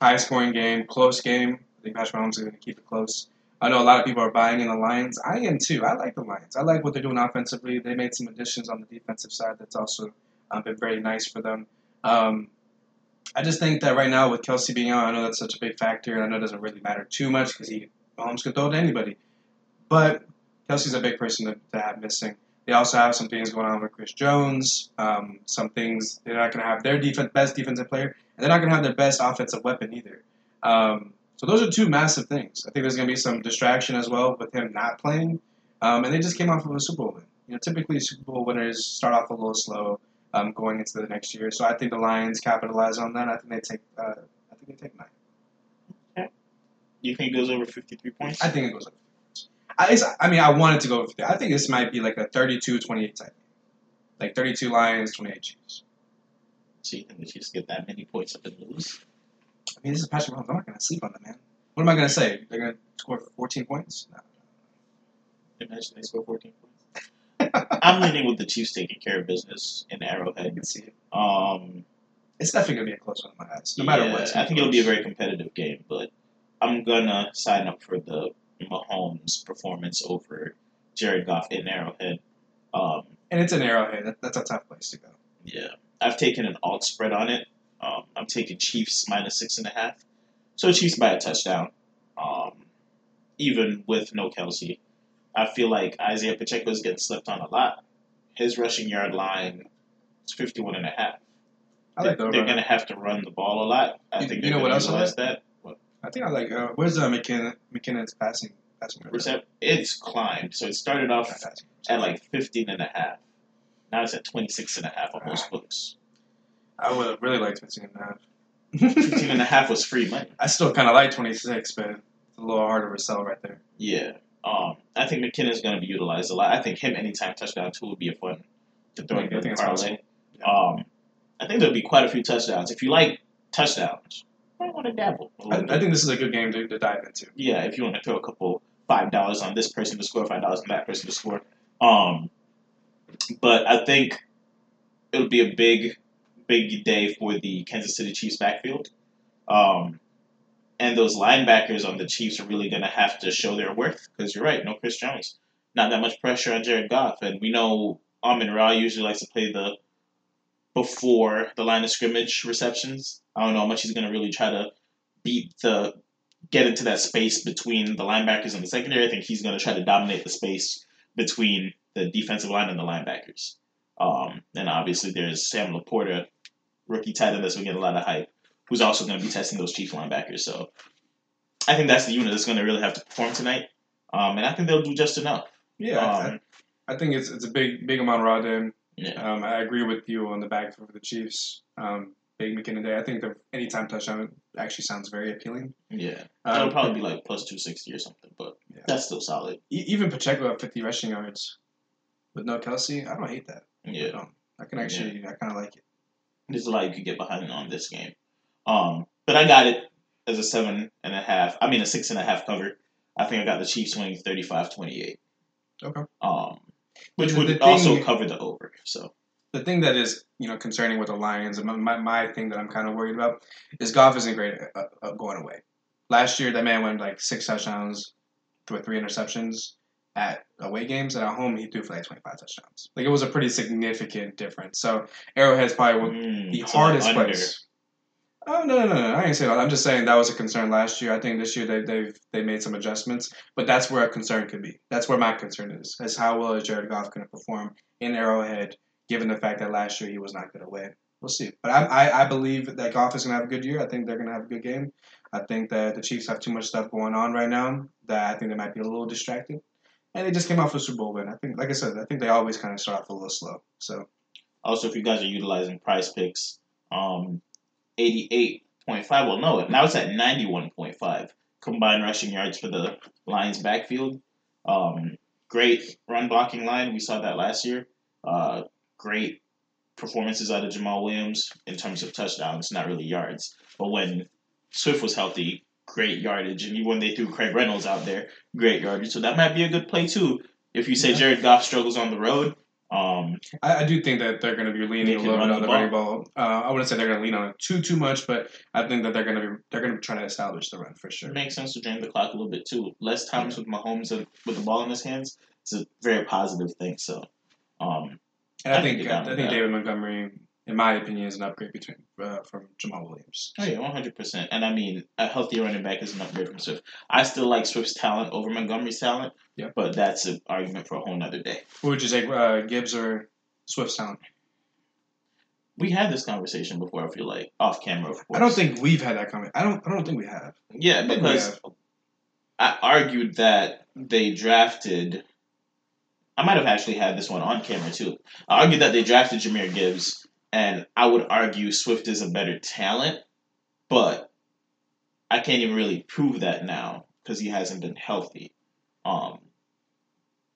high scoring game, close game. I think Patrick Mahomes is gonna keep it close. I know a lot of people are buying in the Lions. I am too. I like the Lions. I like what they're doing offensively. They made some additions on the defensive side. That's also um, been very nice for them. Um, I just think that right now with Kelce being out, I know that's such a big factor, and I know it doesn't really matter too much because he Mahomes can throw to anybody. But Kelce's a big person to, to have missing. They also have some things going on with Chris Jones. Um, some things they're not going to have their defense, best defensive player, and they're not going to have their best offensive weapon either. Um, so those are two massive things. I think there's going to be some distraction as well with him not playing, um, and they just came off of a Super Bowl win. You know, typically Super Bowl winners start off a little slow um, going into the next year. So I think the Lions capitalize on that. I think they take. Uh, I think they take nine. Okay. you think it goes over 53 points? I think it goes over. I, I mean, I wanted to go over. I think this might be like a 32-28 type. Like 32 Lions, 28 Chiefs. so you think the Chiefs get that many points up and lose? I mean, this is Patrick Mahomes. I'm not going to sleep on them, man. What am I going to say? They're going to score 14 points? No. Imagine they score 14 points. I'm leaning with the Chiefs taking care of business in I Arrowhead. can see it. Um, It's definitely going to be a close one in my eyes. No matter what. I think be it'll be a very competitive game, but I'm gonna sign up for the Mahomes performance over Jared Goff in Arrowhead. Um, And it's an arrowhead. That, that's a tough place to go. yeah, I've taken an alt spread on it. Um, I'm taking Chiefs minus six and a half, so Chiefs by a touchdown. Um, even with no Kelce, I feel like Isaiah Pacheco is getting slept on a lot. His rushing yard line is 51 and a half. I like the they're going to have to run the ball a lot. I You- think you they're know what gonna else I utilize like? that. I think I like. Uh, where's uh, McKinnon? McKinnon's passing. passing? Recep- it's climbed. So it started off at like 15 and a half. Now it's at 26 and a half on Ah. most books. I would have really liked 15 and a half. 15 and a half was free money. I still kind of like 26, but it's a little harder to sell right there. Yeah. Um, I think McKinnon's going to be utilized a lot. I think him anytime touchdown two would be a fun to throw I in think the parlay. Um, I think there'll be quite a few touchdowns. If you like touchdowns, you might want to dabble. a I, little I think this is a good game to, to dive into. yeah, if you want to throw a couple five dollars on this person to score, five dollars on that person to score. Um, but I think it'll be a big, big day for the Kansas City Chiefs backfield. Um, and those linebackers on the Chiefs are really going to have to show their worth because you're right, no Chris Jones, not that much pressure on Jared Goff, and we know Amon-Ra usually likes to play the before the line of scrimmage receptions. I don't know how much he's going to really try to beat the get into that space between the linebackers and the secondary. I think he's going to try to dominate the space between the defensive line and the linebackers. Um, and obviously, there's Sam LaPorta, rookie tight end that's going to get a lot of hype, who's also going to be testing those Chief linebackers. So I think that's the unit that's going to really have to perform tonight. Um, and I think they'll do just enough. Yeah, I- Um, I think it's it's a big big Amon-Ra then. Yeah. Um, I agree with you on the back for the Chiefs. Um, Big McKinnon Day. I think the anytime touchdown actually sounds very appealing. Yeah. Um, That'll probably be like plus 260 or something, but Yeah. that's still solid. e- even Pacheco at 50 rushing yards with no Kelce. I don't hate that. I, Yeah. don't. I can actually. I kind of like it. There's a lot you could get behind on this game. Um, but I got it as a seven and a half. I mean, a six and a half cover. I think I got the Chiefs winning 35-28. Okay. Um, which The- would the thing- also cover the over. So The thing that is, you know, concerning with the Lions, and my, my, my thing that I'm kind of worried about is Goff isn't great at, at, at going away. Last year, that man went like six touchdowns with three interceptions at away games, and at home he threw for like 25 touchdowns. Like it was a pretty significant difference. So Arrowhead's probably one- mm, the hardest under. place. Oh no no no! I ain't saying that. I'm just saying that was a concern last year. I think this year they they've they made some adjustments, but that's where a concern could be. That's where my concern is: is how well is Jared Goff going to perform in Arrowhead, given the fact that last year he was not good away. We'll see. But I I, I believe that Goff is going to have a good year. I think they're going to have a good game. I think that the Chiefs have too much stuff going on right now that I think they might be a little distracted. And they just came off a Super Bowl win. I think, like I said, I think they always kind of start off a little slow. So Also, if you guys are utilizing PrizePicks, um, eighty-eight point five. Well, no, now it's at ninety-one point five combined rushing yards for the Lions' backfield. Um, great run blocking line. We saw that last year. Uh, great performances out of Jamaal Williams in terms of touchdowns, not really yards. But when Swift was healthy, great yardage, and even when they threw Craig Reynolds out there, great yardage. So that might be a good play too. If you say. Jared Goff struggles on the road, um, I, I do think that they're going to be leaning a little bit on the the running ball. Uh, I wouldn't say they're going to lean on it too too much, but I think that they're going to be they're going to try to establish the run for sure. It makes sense to drain the clock a little bit too. Less times with Mahomes and with the ball in his hands. It's a very positive thing. So, um, And I I can think I, down I with think. David Montgomery, in my opinion, is an upgrade between uh, from Jamaal Williams. oh yeah, one hundred percent. And I mean, a healthy running back is an upgrade from Swift. I still like Swift's talent over Montgomery's talent. Yeah. But that's an argument for a whole nother day. Who would you say, uh, Gibbs or Swift's talent? We had this conversation before. I feel like off camera. Of course. I don't think we've had that comment. I don't. I don't think we have. Yeah, because have. I argued that they drafted. I might have actually had this one on camera too. I argued that they drafted Jahmyr Gibbs, and I would argue Swift is a better talent, but I can't even really prove that now because he hasn't been healthy. Um,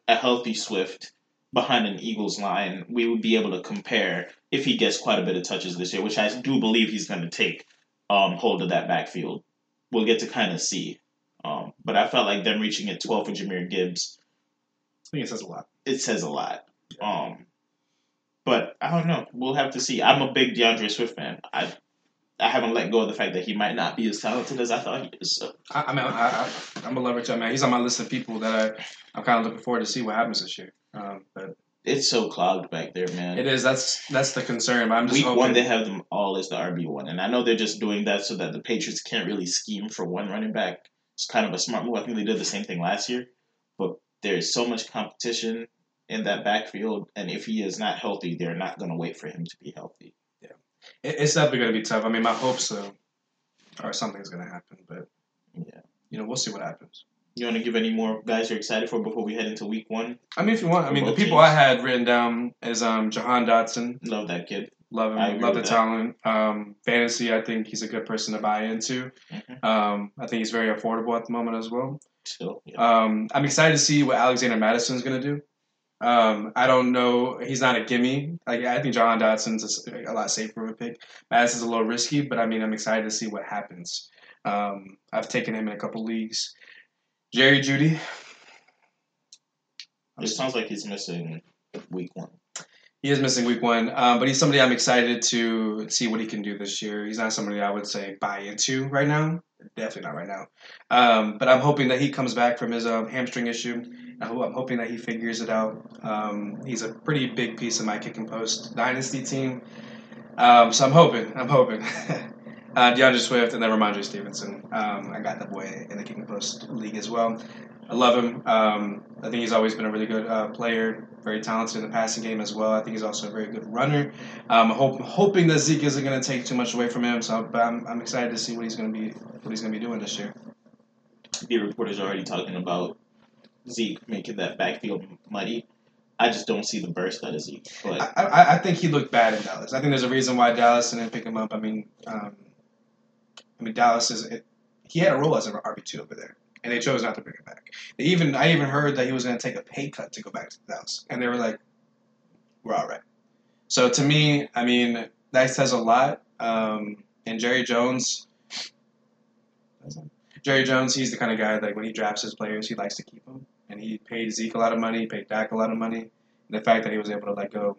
a healthy Swift behind an Eagles line, we would be able to compare if he gets quite a bit of touches this year, which I do believe he's going to take um, hold of that backfield. We'll get to kind of see. Um, but I felt like them reaching at 12 for Jahmyr Gibbs, I think it says a lot. it says a lot. Um, but I don't know. We'll have to see. I'm a big D'Andre Swift fan. I I haven't let go of the fact that he might not be as talented as I thought he is. So I, I mean, I, I, I'm a lover too, man. He's on my list of people that I, I'm kind of looking forward to see what happens this year. Um, but it's so clogged back there, man. it is. That's that's the concern. I'm just Week hoping. one, they have them all as the RB one, and I know they're just doing that so that the Patriots can't really scheme for one running back. It's kind of a smart move. I think they did the same thing last year, but there's so much competition in that backfield, and if he is not healthy, they're not going to wait for him to be healthy. Yeah, it's definitely going to be tough. I mean, my hopes though, are something's going to happen. But Yeah. you know, we'll see what happens. You want to give any more guys you're excited for before we head into Week One? I mean, if you want, I mean, the people teams. I had written down is um Jahan Dotson. Love that kid. Love him. Love the that. talent. Um, fantasy, I think he's a good person to buy into. Mhm. Um, I think he's very affordable at the moment as well. Still, yeah. Um, I'm excited to see what Alexander Mattison's going to do. Um, I don't know. He's not a gimme. Like I think Jahan Dotson's a, a lot safer of a pick. Mattison's a little risky, but I mean, I'm excited to see what happens. Um, I've taken him in a couple leagues. Jerry Jeudy. it sounds like he's missing Week One. He is missing week one, um, but he's somebody I'm excited to see what he can do this year. He's not somebody I would say buy into right now. Definitely not right now. Um, but I'm hoping that he comes back from his um, hamstring issue. I'm hoping that he figures it out. Um, he's a pretty big piece of my kick and post dynasty team. Um, so I'm hoping. I'm hoping. uh, D'Andre Swift and then Rhamondre Stevenson. Um, I got that boy in the kick and post league as well. I love him. Um, I think he's always been a really good uh, player, very talented in the passing game as well. I think he's also a very good runner. Um, hope, hoping that Zeke isn't going to take too much away from him. So, but I'm, I'm excited to see what he's going to be what he's going to be doing this year. The reporters are already talking about Zeke making that backfield muddy. I just don't see the burst out of Zeke. But I, I, I think he looked bad in Dallas. I think there's a reason why Dallas didn't pick him up. I mean, um, I mean Dallas is it, he had a role as an RB two over there, and they chose not to bring him back. They even I even heard that he was going to take a pay cut to go back to the Dallas, and they were like, "We're all right." So to me, I mean, that says a lot. Um, and Jerry Jones, Jerry Jones, he's the kind of guy like when he drafts his players, he likes to keep them, and he paid Zeke a lot of money, paid Dak a lot of money. And the fact that he was able to let go,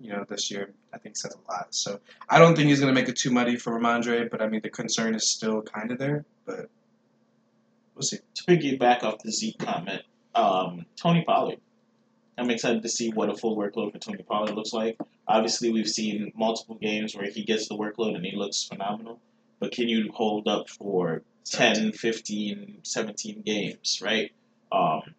you know, this year, I think says a lot. So I don't think he's going to make it too muddy for Rhamondre, but I mean the concern is still kind of there, but we'll see. to piggyback off the Zeke comment, um, Tony Pollard. I'm excited to see what a full workload for Tony Pollard looks like. Obviously, we've seen multiple games where he gets the workload and he looks phenomenal. But can you hold up for 10, 15, 17 games, right? Um,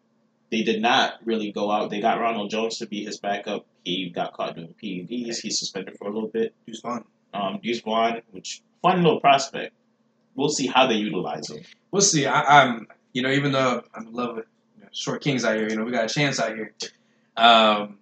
they did not really go out. They got Ronald Jones to be his backup. He got caught doing PEDs. He's suspended for a little bit. Who's fun? Um, Deuce Vaughn, which fun little prospect. We'll see how they utilize him. We'll see. I, I'm, you know, even though I'm in love with you know, short kings out here, you know, we got a chance out here. Um,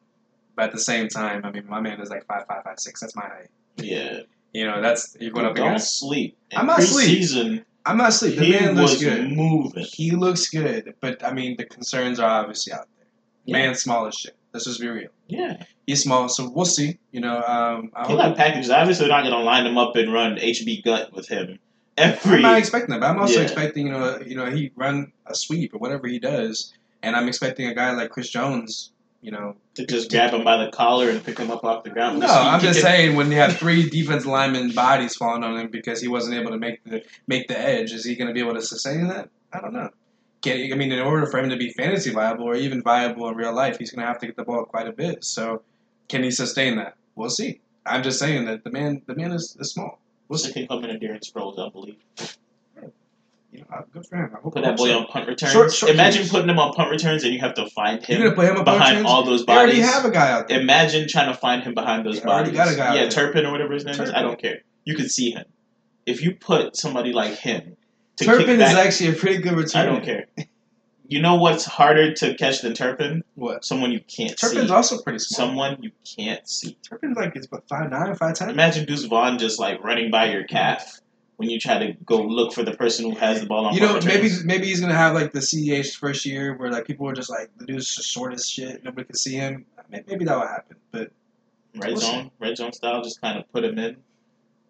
but at the same time, I mean, my man is like five, five, five, six. That's my height. Yeah. You know, that's you're going up Don't against. sleep. In I'm not preseason, I'm not asleep. The he man looks good. moving. He looks good, but I mean, the concerns are obviously out there. Yeah. Man's small as shit. Let's just be real. Yeah. He's small, so we'll see. You know, um, I He like packages. Obviously, they're not going to line him up and run HB gut with him every. I'm not expecting that, but I'm also Yeah. expecting you know, you know, he run a sweep or whatever he does, and I'm expecting a guy like Chris Jones. You know, to just grab him by the collar and pick him up off the ground. no, I'm just saying when you have three defense linemen bodies falling on him because he wasn't able to make the make the edge, is he going to be able to sustain that? I don't know. Can, I mean, in order for him to be fantasy viable or even viable in real life, he's going to have to get the ball quite a bit. So, can he sustain that? We'll see. I'm just saying that the man, the man is, is small. We'll What's see. can come in and Darren Sproles, I believe. You know, good for him. I hope, Put that boy on punt returns. Short- short Imagine kicks. putting him on punt returns and you have to find You're him gonna play him up behind all those They already bodies. have a guy out there. Imagine trying to find him behind those They already bodies. got a guy yeah, there. Turpin or whatever his name is. I Turpin. don't care. You can see him. If you put somebody like him to Turpin kick is back, actually a pretty good return. I don't care. You know what's harder to catch than Turpin? What? Someone you can't Turpin's see. also pretty small. Someone you can't see. Turpin's like it's about five nine, five ten. Imagine Deuce Vaughn just like running by your calf when you try to go look for the person who has the ball on You know, maybe returns. maybe he's gonna have like the CEH first year where like people are just like the dude's just short as shit, nobody can see him. May- Maybe that will happen, but red zone, red zone style, just kind of put him in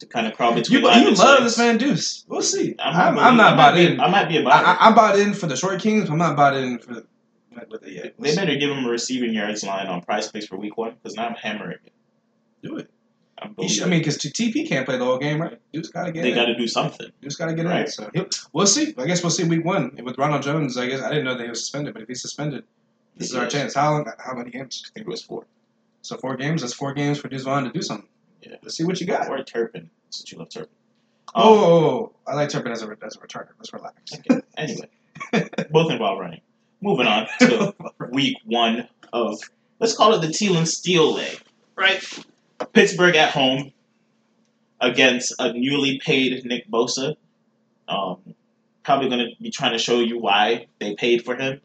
to kind of crawl between. you, you love this man Deuce. We'll see. I'm, I'm, I'm not I bought in. I might be I, about. I, I'm bought in for the short kings. I'm not bought in for with it yet. We'll They see. better give him a receiving yards line on PrizePicks for week one because now I'm hammering it. do it. I'm He should, I mean, because TP can't play the whole game, right? Deuce gotta get they got to do something. Deuce gotta get in. Right. So he'll, we'll see. I guess we'll see week one with Ronald Jones. I guess I didn't know that he was suspended, but if he's suspended, this is our Yes. chance. How long? How many games? I think it was four. So four games. That's four games for Deuce Vaughn to do something. Yeah. Let's see what you got. Or Turpin, since you love Turpin. Um, Oh, I like Turpin as a as a returner. Let's relax. okay. Anyway, both involve running. Moving on to week one of let's call it the teal and steel leg, right? Pittsburgh at home against a newly paid Nick Bosa. Um, probably going to be trying to show you why they paid for him.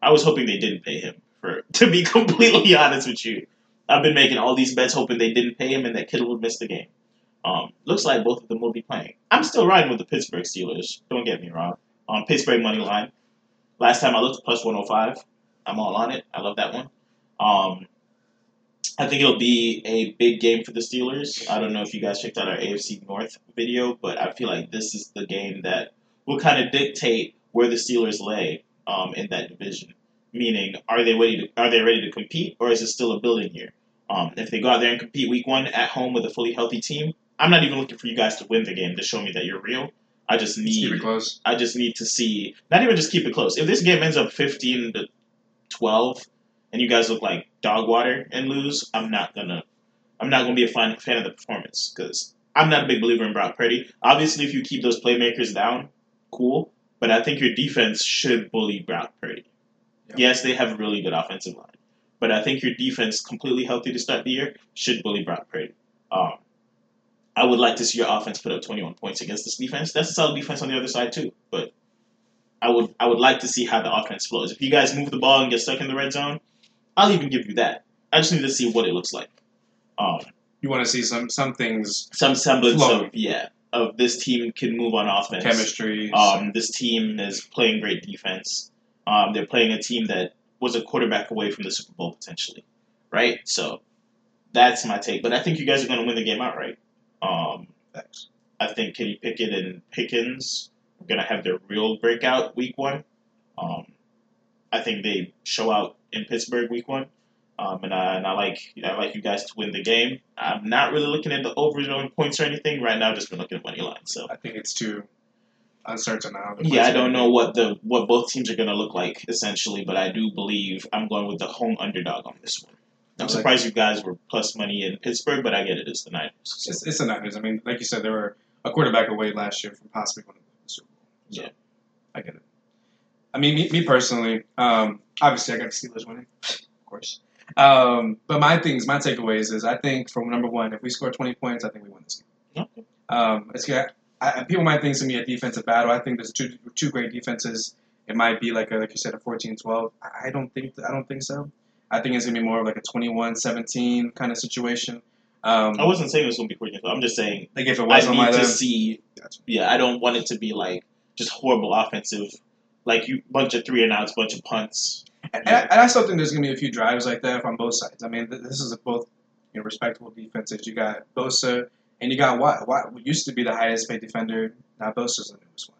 I was hoping they didn't pay him. For to be completely honest with you, I've been making all these bets hoping they didn't pay him and that Kittle would miss the game. Um, looks like both of them will be playing. I'm still riding with the Pittsburgh Steelers. Don't get me wrong. On Pittsburgh money line. Last time I looked, plus 105. I'm all on it. I love that one. Um, I think it'll be a big game for the Steelers. I don't know if you guys checked out our AFC North video, but I feel like this is the game that will kind of dictate where the Steelers lay um, in that division. Meaning, are they ready to are they ready to compete, or is it still a building year? Um, if they go out there and compete week one at home with a fully healthy team, I'm not even looking for you guys to win the game to show me that you're real. I just Let's keep need it close. I just need to see not even just keep it close. If this game ends up fifteen to twelve, and you guys look like dog water and lose, I'm not gonna I'm not gonna be a fan fan of the performance because I'm not a big believer in Brock Purdy. Obviously, if you keep those playmakers down, cool. But I think your defense should bully Brock Purdy. Yep. Yes, they have a really good offensive line, but I think your defense, completely healthy to start the year, should bully Brock Purdy. Um, I would like to see your offense put up 21 points against this defense. That's a solid defense on the other side too, but I would I would like to see how the offense flows. If you guys move the ball and get stuck in the red zone, I'll even give you that. I just need to see what it looks like. Um, You want to see some some things, some semblance Flow. of yeah of this team can move on offense. chemistry. Um, this team is playing great defense. Um, they're playing a team that was a quarterback away from the Super Bowl potentially, right? So that's my take. But I think you guys are going to win the game outright. Um, Thanks. I think Kenny Pickett and Pickens are going to have their real breakout week one. Um, I think they show out in Pittsburgh week one. Um, and, I, and I like I like you guys to win the game. I'm not really looking at the overs points or anything right now. Just been looking at money line. So I think it's too uncertain now. The yeah, I don't know what the what both teams are going to look like essentially, but I do believe I'm going with the home underdog on this one. I'm Okay. surprised you guys were plus money in Pittsburgh, but I get it. It's the Niners. So, It's, it's the Niners. I mean, like you said, they were a quarterback away last year from possibly winning the Super Bowl. So, Yeah. I get it. I mean, me, me personally, um, obviously, I got the Steelers winning, of course. Um, but my things, my takeaways is I think from number one, if we score 20 points, I think we win this game. Okay. Um, it's got, I, people might think it's gonna be a defensive battle. I think there's two two great defenses. It might be like a, like you said, a 14-12. I I don't think I don't think so. I think it's gonna be more of like a 21-17 kind of situation. Um, I wasn't saying it was going to be quick. I'm just saying like if it I was my need to see. Yeah, I don't want it to be like just horrible offensive, like you bunch of three and outs, bunch of punts. And, I, and I still think there's going to be a few drives like that from both sides. I mean, this is a both you know, respectable defenses. You got Bosa and you got Watt. Watt used to be the highest paid defender. Now Bosa's the newest one.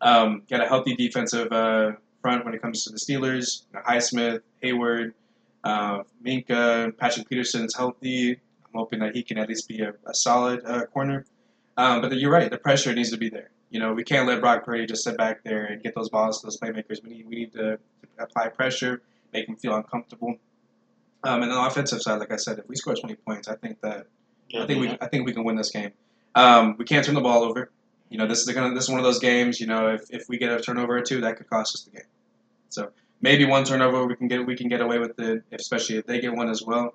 Um, got a healthy defensive uh, front when it comes to the Steelers. You know, Highsmith, Heyward, uh, Minkah, Patrick Peterson's healthy. I'm hoping that he can at least be a, a solid uh, corner. Um, but you're right. The pressure needs to be there. You know, we can't let Brock Purdy just sit back there and get those balls to those playmakers. We need we need to apply pressure, make them feel uncomfortable. Um, and on the offensive side, like I said, if we score 20 points, I think that Yeah, I think we I think we can win this game. Um, we can't turn the ball over. You know, this is gonna this is one of those games. You know, if, if we get a turnover or two, that could cost us the game. So maybe one turnover we can get we can get away with it, especially if they get one as well.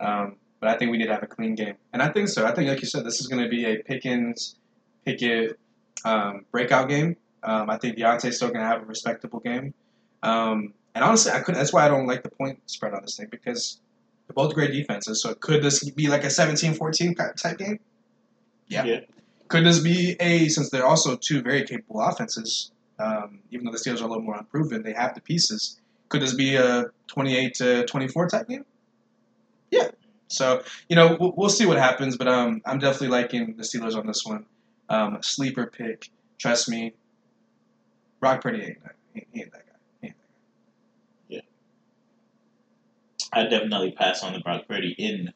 Um, but I think we need to have a clean game, and I think so. I think, like you said, this is going to be a Pickens Pickett um, breakout game. Um, I think Diontae's still going to have a respectable game. Um, and honestly, I couldn't. That's why I don't like the point spread on this thing because they're both great defenses. So could this be like a 17-14 type game? Yeah. Yeah. Could this be a since they're also two very capable offenses? Um, even though the Steelers are a little more unproven, they have the pieces. Could this be a twenty-eight to twenty-four type game? Yeah. So you know we'll, we'll see what happens, but um, I'm definitely liking the Steelers on this one. Um, sleeper pick, trust me. Brock Purdy ain't that, he he ain't that guy. He ain't that I definitely pass on the Brock Purdy in.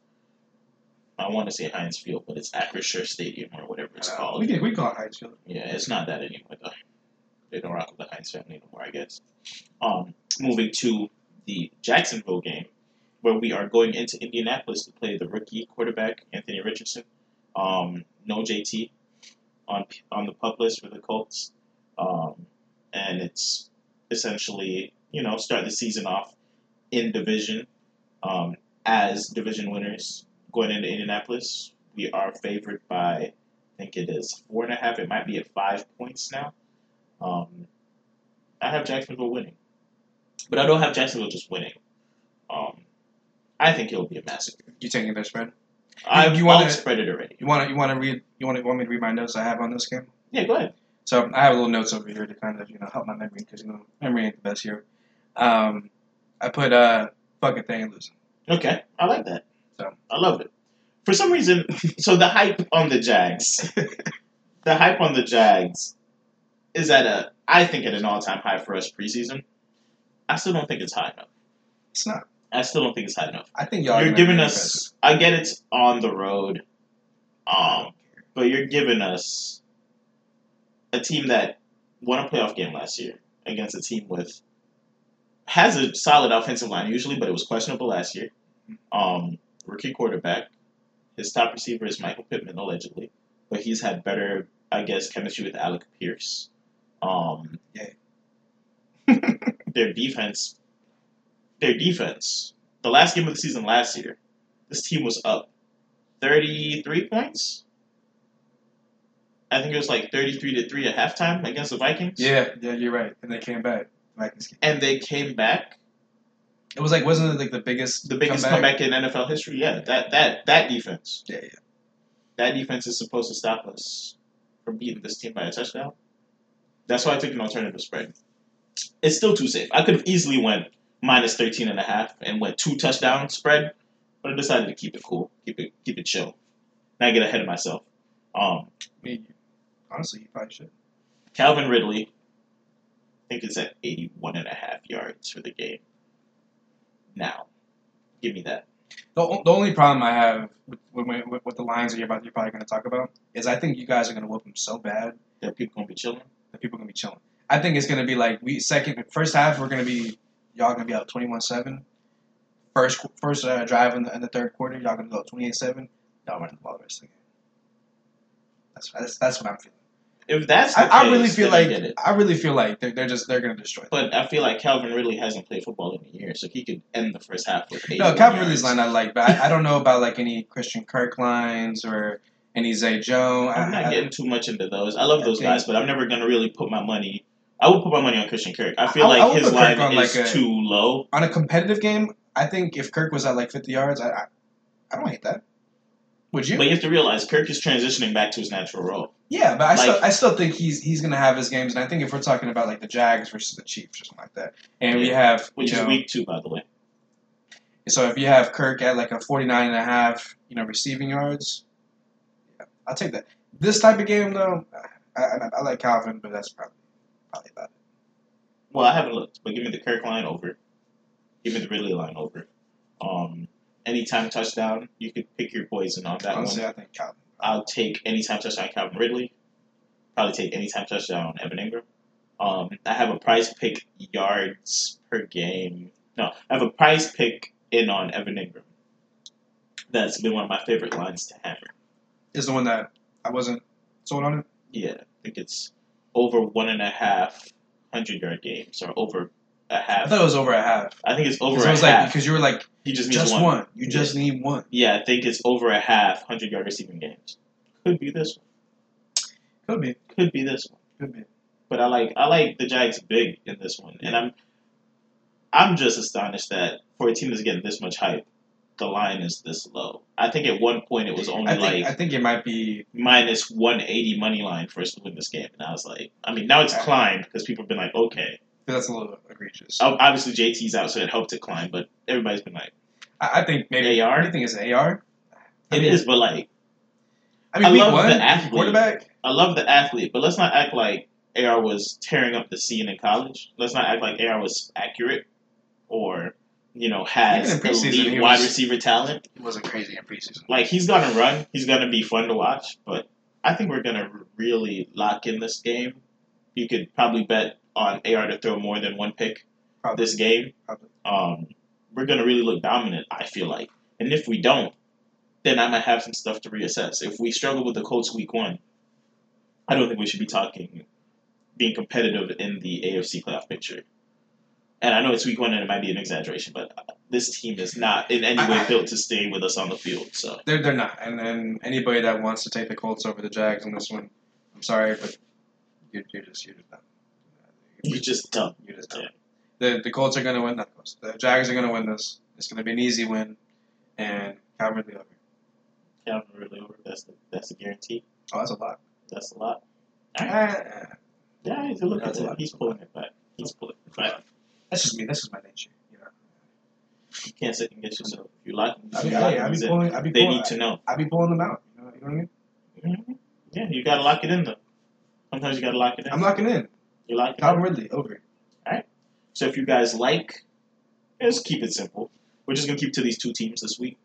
I want to say Heinz Field, but it's Acrisure Stadium or whatever it's. Uh, called. we can we call it Heinz Field. Yeah, it's not that anymore though. They don't rock with the Heinz family anymore, I guess. Um, moving to the Jacksonville game, where we are going into Indianapolis to play the rookie quarterback Anthony Richardson. Um, no JT on on the pup list for the Colts, um, and it's essentially you know start the season off in division um, as division winners going into Indianapolis. We are favored by I think it is four and a half. It might be at five points now. Um, I have Jacksonville winning, but I don't have Jacksonville just winning. Um, I think it'll be a massacre. You taking their spread? I've you you wanna- spread it already. You want to you want to read you want to want me to read my notes I have on this game? Yeah, go ahead. So I have little notes over here to kind of you know help my memory because you know memory ain't the best here. Um, I put uh fuck it they ain't losing. Okay, I like that. So. I love it. For some reason, so the hype on the Jags, the hype on the Jags, is at a I think at an all time high for us preseason. I still don't think it's high enough. It's not. I still don't think it's high enough. I think y'all. are you're giving us. I get it's on the road, um, but you're giving us a team that won a playoff game last year against a team with has a solid offensive line usually, but it was questionable last year. Um, rookie quarterback, his top receiver is Michael Pittman allegedly, but he's had better, I guess, chemistry with Alec Pierce. Um, Yay. their defense, their defense. The last game of the season last year, this team was up 33 points. I think it was like 33 to 3 at halftime against the Vikings. Yeah, yeah, you're right. And they came back. Vikings came. And they came back It was like wasn't it like the biggest The biggest comeback, in NFL history. Yeah, that that that defense. Yeah, yeah. That defense is supposed to stop us from beating this team by a touchdown. That's why I took an alternative spread. It's still too safe. I could have easily went minus 13 and a half and went two touchdown spread, but I decided to keep it cool, keep it keep it chill. Not get ahead of myself. Um, I mean, honestly, you probably should. Calvin Ridley, think it's at 81 and a half yards for the game. Now, give me that. The, the only problem I have with, with, with, the lines that you're about you're probably going to talk about is I think you guys are going to whoop them so bad That people gonna be chilling. that people are going to be chilling. I think it's going to be like we second first half we're going to be y'all going to be out 21-7. First first uh, drive in the, in the third quarter y'all going to go 28-7. Y'all running the ball the rest of the game. That's that's, that's what I'm feeling. If that's the I, I really feel like. I really feel like they're, they're just they're going to destroy. Them. But I feel like Calvin really hasn't played football in a year, so he could end the first half with. No, Calvin Ridley's line I like, but I, I don't know about like any Christian Kirk lines or any Zay Jones. I'm not I- getting too much into those. I love those guys, but I'm never gonna really put my money. I would put my money on Christian Kirk. I feel like his line is like, a- too low. on a competitive game, I think if Kirk was at like 50 yards, I I, I don't hate that. Would you? But you have to realize Kirk is transitioning back to his natural role. yeah, but I still I still think he's he's gonna have his games, and I think if we're talking about like the Jags versus the Chiefs or something like that, and we have Which is know, week two, by the way. so if you have Kirk at like a 49 and a half, you know, receiving yards, yeah, I'll take that. This type of game though, I, I, I like Calvin, but that's probably probably about it. Well, I haven't looked, but give me the Kirk line over. Give me the Ridley line over. Um, anytime touchdown, you could pick your poison on that Honestly, one. I think Calvin. I'll take anytime touchdown Calvin Ridley. Probably take anytime touchdown Evan Engram. Um, I have a price pick yards per game. No, I have a price pick in on Evan Engram. That's been one of my favorite lines to hammer. Is the one that I wasn't sold on it. Yeah, I think it's over one and a half hundred yard games or over a I half. thought it was over a half. I think it's over I a was like, because you were like, he just needs just one. one. You just need one. Yeah, I think it's over a half hundred yard receiving games. Could be this one. Could be. Could be this one. Could be. But I like I like the Jags big in this one, and I'm I'm just astonished that for a team that's getting this much hype, the line is this low. I think at one point it was only I think like I think it might be. minus one eighty money line for us to win this game, and I was like, I mean now it's climbed because people have been like, okay, That's a little egregious. Oh, obviously JT's out, so it helped to climb, but everybody's been like, I, I think maybe AR? You think it's AR? I it mean, is, but like I mean, I love one, the athlete. quarterback. I love the athlete, but let's not act like AR was tearing up the scene in college. Let's not act like AR was accurate or, you know, has Even elite he wide receiver talent. He wasn't crazy in preseason. Like he's gonna run, he's gonna be fun to watch, but I think we're gonna really lock in this game. You could probably bet on AR to throw more than one pick Probably. this game. Um, we're gonna really look dominant. I feel like, and if we don't, then I might have some stuff to reassess. If we struggle with the Colts week one, I don't think we should be talking being competitive in the AFC playoff picture. And I know it's week one and it might be an exaggeration, but this team is not in any way built to stay with us on the field. So They're they're not. And and anybody that wants to take the Colts over the Jags in this one, I'm sorry, but you're, you're just you're just dumb. You just dumb. You're just dumb. Yeah. The the Colts are gonna win. Not the The Jags are gonna win this. It's gonna be an easy win, and Calvin Ridley over. Calvin really over. That's the that's the guarantee. Oh, that's a lot. That's a lot. Ah, Yeah, he's look at a it. He's pulling it back. He's pulling it back. that's just me. That's just my nature. You know. You can't second guess yourself. If you like him, I be, you like I, I be in. pulling. I be They pulling. need to know. I, I be pulling them out. You know, you know what I mean? Mhm. Yeah, you gotta lock it in though. Sometimes you gotta lock it in. I'm locking in. You lock it in. Calvin Ridley over. All right. So if you guys like, just keep it simple. We're just gonna keep to these two teams this week.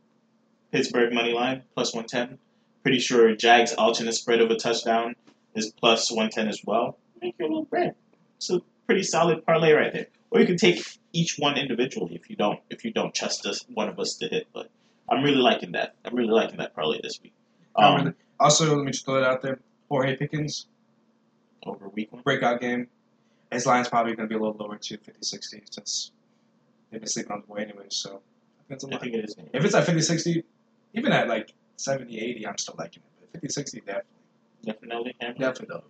Pittsburgh money line plus one ten. Pretty sure Jags alternate spread of a touchdown is plus one ten as well. Make your little bread. It's a pretty solid parlay right there. Or you can take each one individually if you don't if you don't trust us one of us to hit. But I'm really liking that. I'm really liking that parlay this week. Um, Also, let me just throw it out there. Jorge Pickens over week one. breakout game. His line's probably going to be a little lower to 50-60 since they've been sleeping on the way anyway. So I think it's a I think it is. If it's at 50-60, even at like 70-80, I'm still liking it. But 50-60, definitely, Definitely. Hammer. definitely.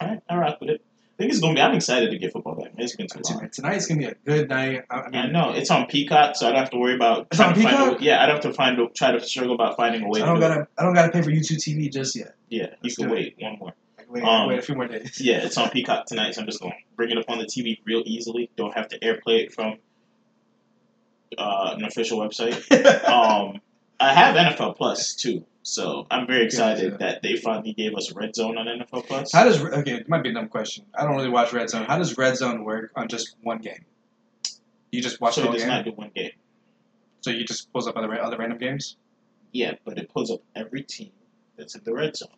All right, I rock with it. I think it's gonna be. I'm excited to get football back. It's been too long. Tonight- Tonight's gonna be a good night. I, mean, I know it's on Peacock, so I don't have to worry about. It's on Peacock? A, yeah, I don't have to find a, try to struggle about finding a way. I don't do it. gotta. I don't gotta pay for YouTube TV just yet. Yeah, you Let's can do it. wait one more. Wait, Um, wait a few more days. Yeah, it's on Peacock tonight, so I'm just gonna bring it up on the TV real easily. Don't have to airplay it from uh, an official website. Um, I have NFL Plus too, so I'm very excited Yeah. that they finally gave us Red Zone on NFL Plus. How does okay? It might be a dumb question. I don't really watch Red Zone. How does Red Zone work on just one game? You just watch so it does game. not do one game. So you just pulls up other other random games. Yeah, but it pulls up every team that's in the red zone.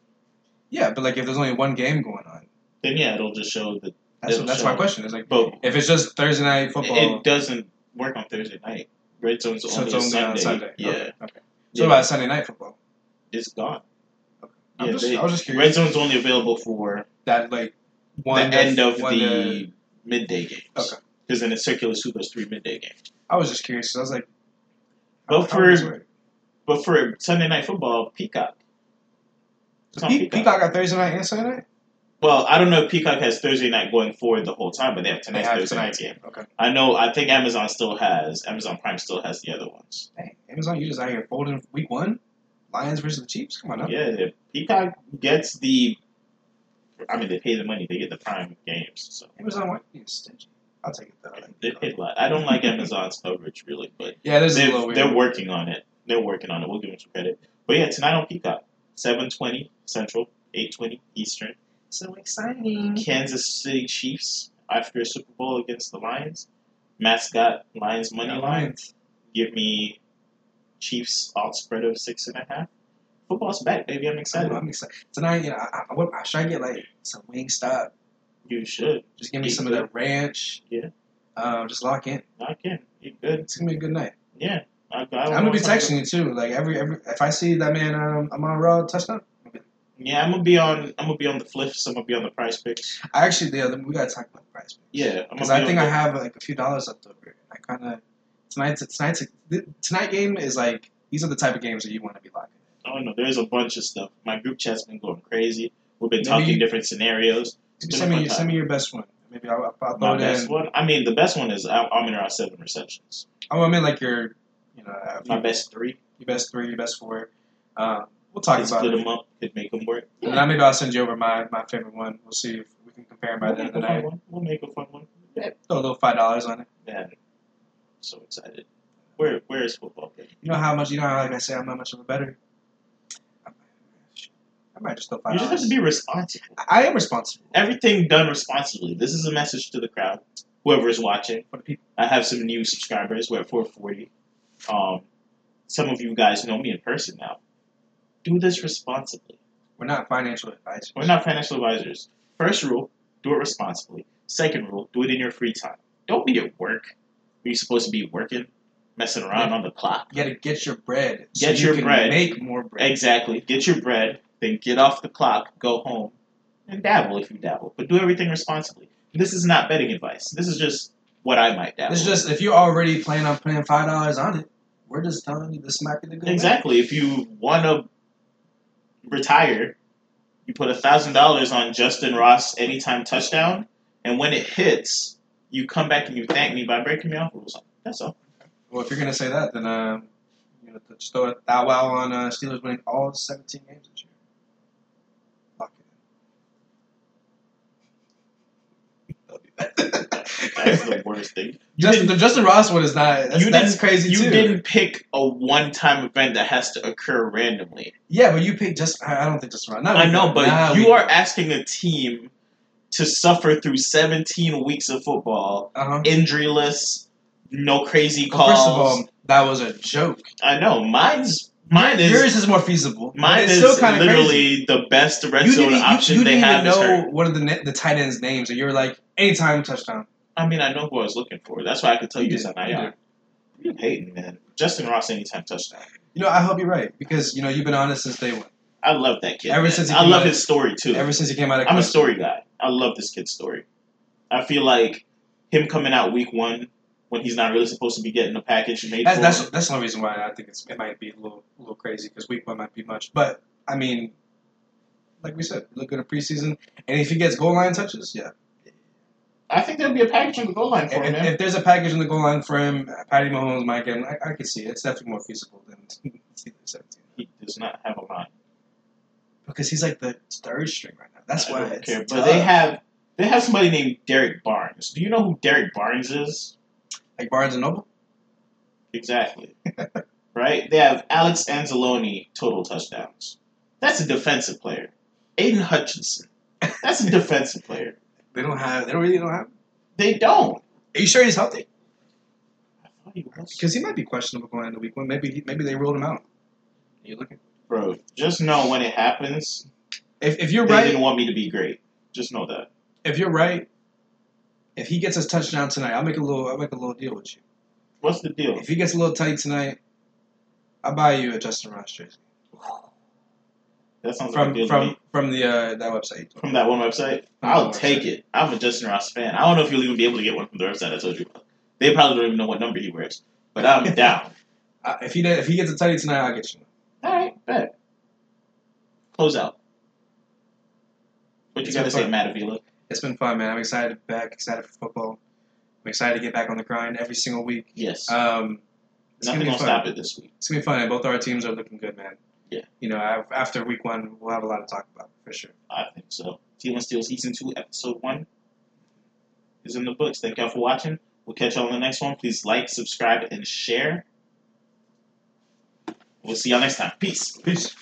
Yeah, but like if there's only one game going on, Then yeah, it'll just show that. that's that's show. my question. Is like But if it's just Thursday night football, it doesn't work on Thursday night. Red zone's so only, it's only Sunday. on Sunday. Yeah, Okay. okay. yeah. So about Sunday night football? it's gone. I'm Yeah, just, they- I was just curious. Red zone's only available for that like one the to- end of one the to- midday games. Okay. Because then it circular those three midday games. I was just curious. 'cause I was like, how for- does this work? But for Sunday night football, Peacock. On Pe- Peacock. Peacock got Thursday night and Sunday night. Well, I don't know if Peacock has Thursday night going forward the whole time, but they have They have Thursday night tonight's game. Okay. I know. I think Amazon still has Amazon Prime still has the other ones. Dang, Amazon, you just out here folding week one. Lions versus the Chiefs. Come on, now. Yeah, Peacock gets the. I mean, they pay the money. They get the Prime games, so Amazon, why you stingy? I'll take it though. they pay a lot. I don't like Amazon's coverage really, but Yeah, they're, they're working on it. They're working on it. We'll give them some credit. But yeah, tonight on Peacock, seven twenty Central, eight twenty Eastern. so exciting. Kansas City Chiefs after a Super Bowl against the Lions. Mascot Lions money Yeah, line. Lions. Give me Chiefs alt spread of six and a half. Football's back, baby. I'm excited. I'm excited tonight. You know, I, I, what, should I get like some wing stop? You should. Just give me Eat some of good. that ranch. Yeah. Um, just lock in. Knock in. You good? It's gonna be a good night. Yeah. I, I'm gonna be texting you too. Like every every if I see that man, um, I'm on a raw touchdown. Yeah, I'm gonna be on. I'm gonna be on the flips. I'm gonna be on the PrizePicks. I actually, yeah, we gotta talk about the price. Picks. Yeah, because I be think I have like a few dollars left over. I kind of tonight's tonight's tonight game is like these are the type of games that you want to be locking. Oh no, there's a bunch of stuff. My group chat's been going crazy. We've been Maybe talking you- different scenarios. Send me your, send me your best one. Maybe I'll, I'll throw My it best in. one. I mean, the best one is Al- Amon-Ra seven receptions. Oh, I mean like your, you know, uh, My your, best three. your best three, your best four. Um, we'll talk Could about split it. them up. Could make them work. And then maybe I'll send you over my, my favorite one. We'll see if we can compare them by We'll the end of the night. one. We'll make a fun one. Yeah, Throw a little five dollars on it. man, so excited. Where Where is football? You know how much? You know how like I say I'm not much of a better. I might- I might just throw five You just have to be responsible. I am responsible Everything done responsibly. This is a message to the crowd. Whoever is watching. for the people. I have some new subscribers. We're at 440. Um, some of you guys know me in person now. Do this responsibly. We're not financial advisors. We're not financial advisors. First rule, do it responsibly. Second rule, do it in your free time. Don't be at work. Are you supposed to be working, messing around on the clock? You gotta get your bread. so Get you your can bread. Make more bread. Exactly. Get your bread, then get off the clock, go home, and dabble if you dabble. But do everything responsibly. This is not betting advice. This is just what I might dabble. It's just if you're already planning on putting five dollars on it, we're just telling you this might be the good. way. Exactly. If you want to retire, you put a thousand dollars on Justin Ross anytime touchdown, and when it hits, you come back and you thank me by breaking me off rules. That's all. Well, if you're gonna say that, then um, you know, just throw a thou wow on uh, Steelers winning all 17 games this year. Lock it That's the worst thing. Justin, the Justin Ross one is not. That's, You that's didn't- crazy You too. didn't pick a one-time event that has to occur randomly. Yeah, but you picked just. I don't think Justin Ross. I know, but you are asking a team to suffer through 17 weeks of football, Uh-huh. injuryless, no crazy Well, calls. first of all, that was a joke. I know. Mine's mine is Yours is more feasible. Mine is still kind of literally crazy. the best red You zone didn't, you, option you they didn't have even is know hurt. one of the the tight ends' names, and you're like, anytime touchdown. I mean, I know who I was looking for. That's why I could tell you You did, you IR. You're hating, man. Justin Ross anytime touchdown. You know, I hope you're right because you know you've been honest since day one. I love that kid. Ever man. since he I love his story too. Ever since he came out of I'm a story guy. I love this kid's story. I feel like him coming out week one when he's not really supposed to be getting a package made That's for that's him. that's the only reason why I think it's it might be a little a little crazy because week one might be much. But I mean, like we said, look good at preseason, and if he gets goal line touches, yeah, I think there'll be a package on the goal line for If, him, if, if there's a package in the goal line for him, Patty Mahomes might get him. I, I can see it. It's definitely more feasible than Steelers 17. He does not have a line. Because he's like the third string right now. That's I why don't it's care. But they have they have somebody named Derrick Barnes. Do you know who Derrick Barnes is? like Barnes and Noble. Exactly. right? They have Alex Anzalone total touchdowns. That's a defensive player. Aidan Hutchinson. That's a defensive player. They don't have. They don't really don't have. They don't. Are you sure he's healthy? I thought he was. Because he might be questionable going into week one. Maybe he, maybe they ruled him out. Are You looking? Bro, just know when it happens, If, if you're they right, they didn't want me to be great. Just know that. if you're right, if he gets his touchdown tonight, I'll make a little. I'll make a little deal with you. What's the deal? If he gets a little tight tonight, I'll buy you a Justyn Ross jersey That sounds like a from deal from from the uh, that website. From that one website? From I'll take it. I'm a Justyn Ross fan. I don't know if you'll even be able to get one from the website I told you about. They probably don't even know what number he wears. But I'm down. Uh, if he if he gets a tight tonight, I'll get you. one. Alright, bet. Close out. What you It's gotta been say, fun. Matt Avila? It's been fun, man. I'm excited to be back. Excited for football. I'm excited to get back on the grind every single week. Yes. Um, it's Nothing gonna gonna stop it this week. It's gonna be fun. Both our teams are looking good, man. Yeah. You know, after week one, we'll have a lot to talk about for sure. I think so. Teal and Steel Season 2, Episode 1 is in the books. Thank y'all for watching. We'll catch y'all on the next one. Please like, subscribe, and share. We'll see y'all next time. Peace. Peace.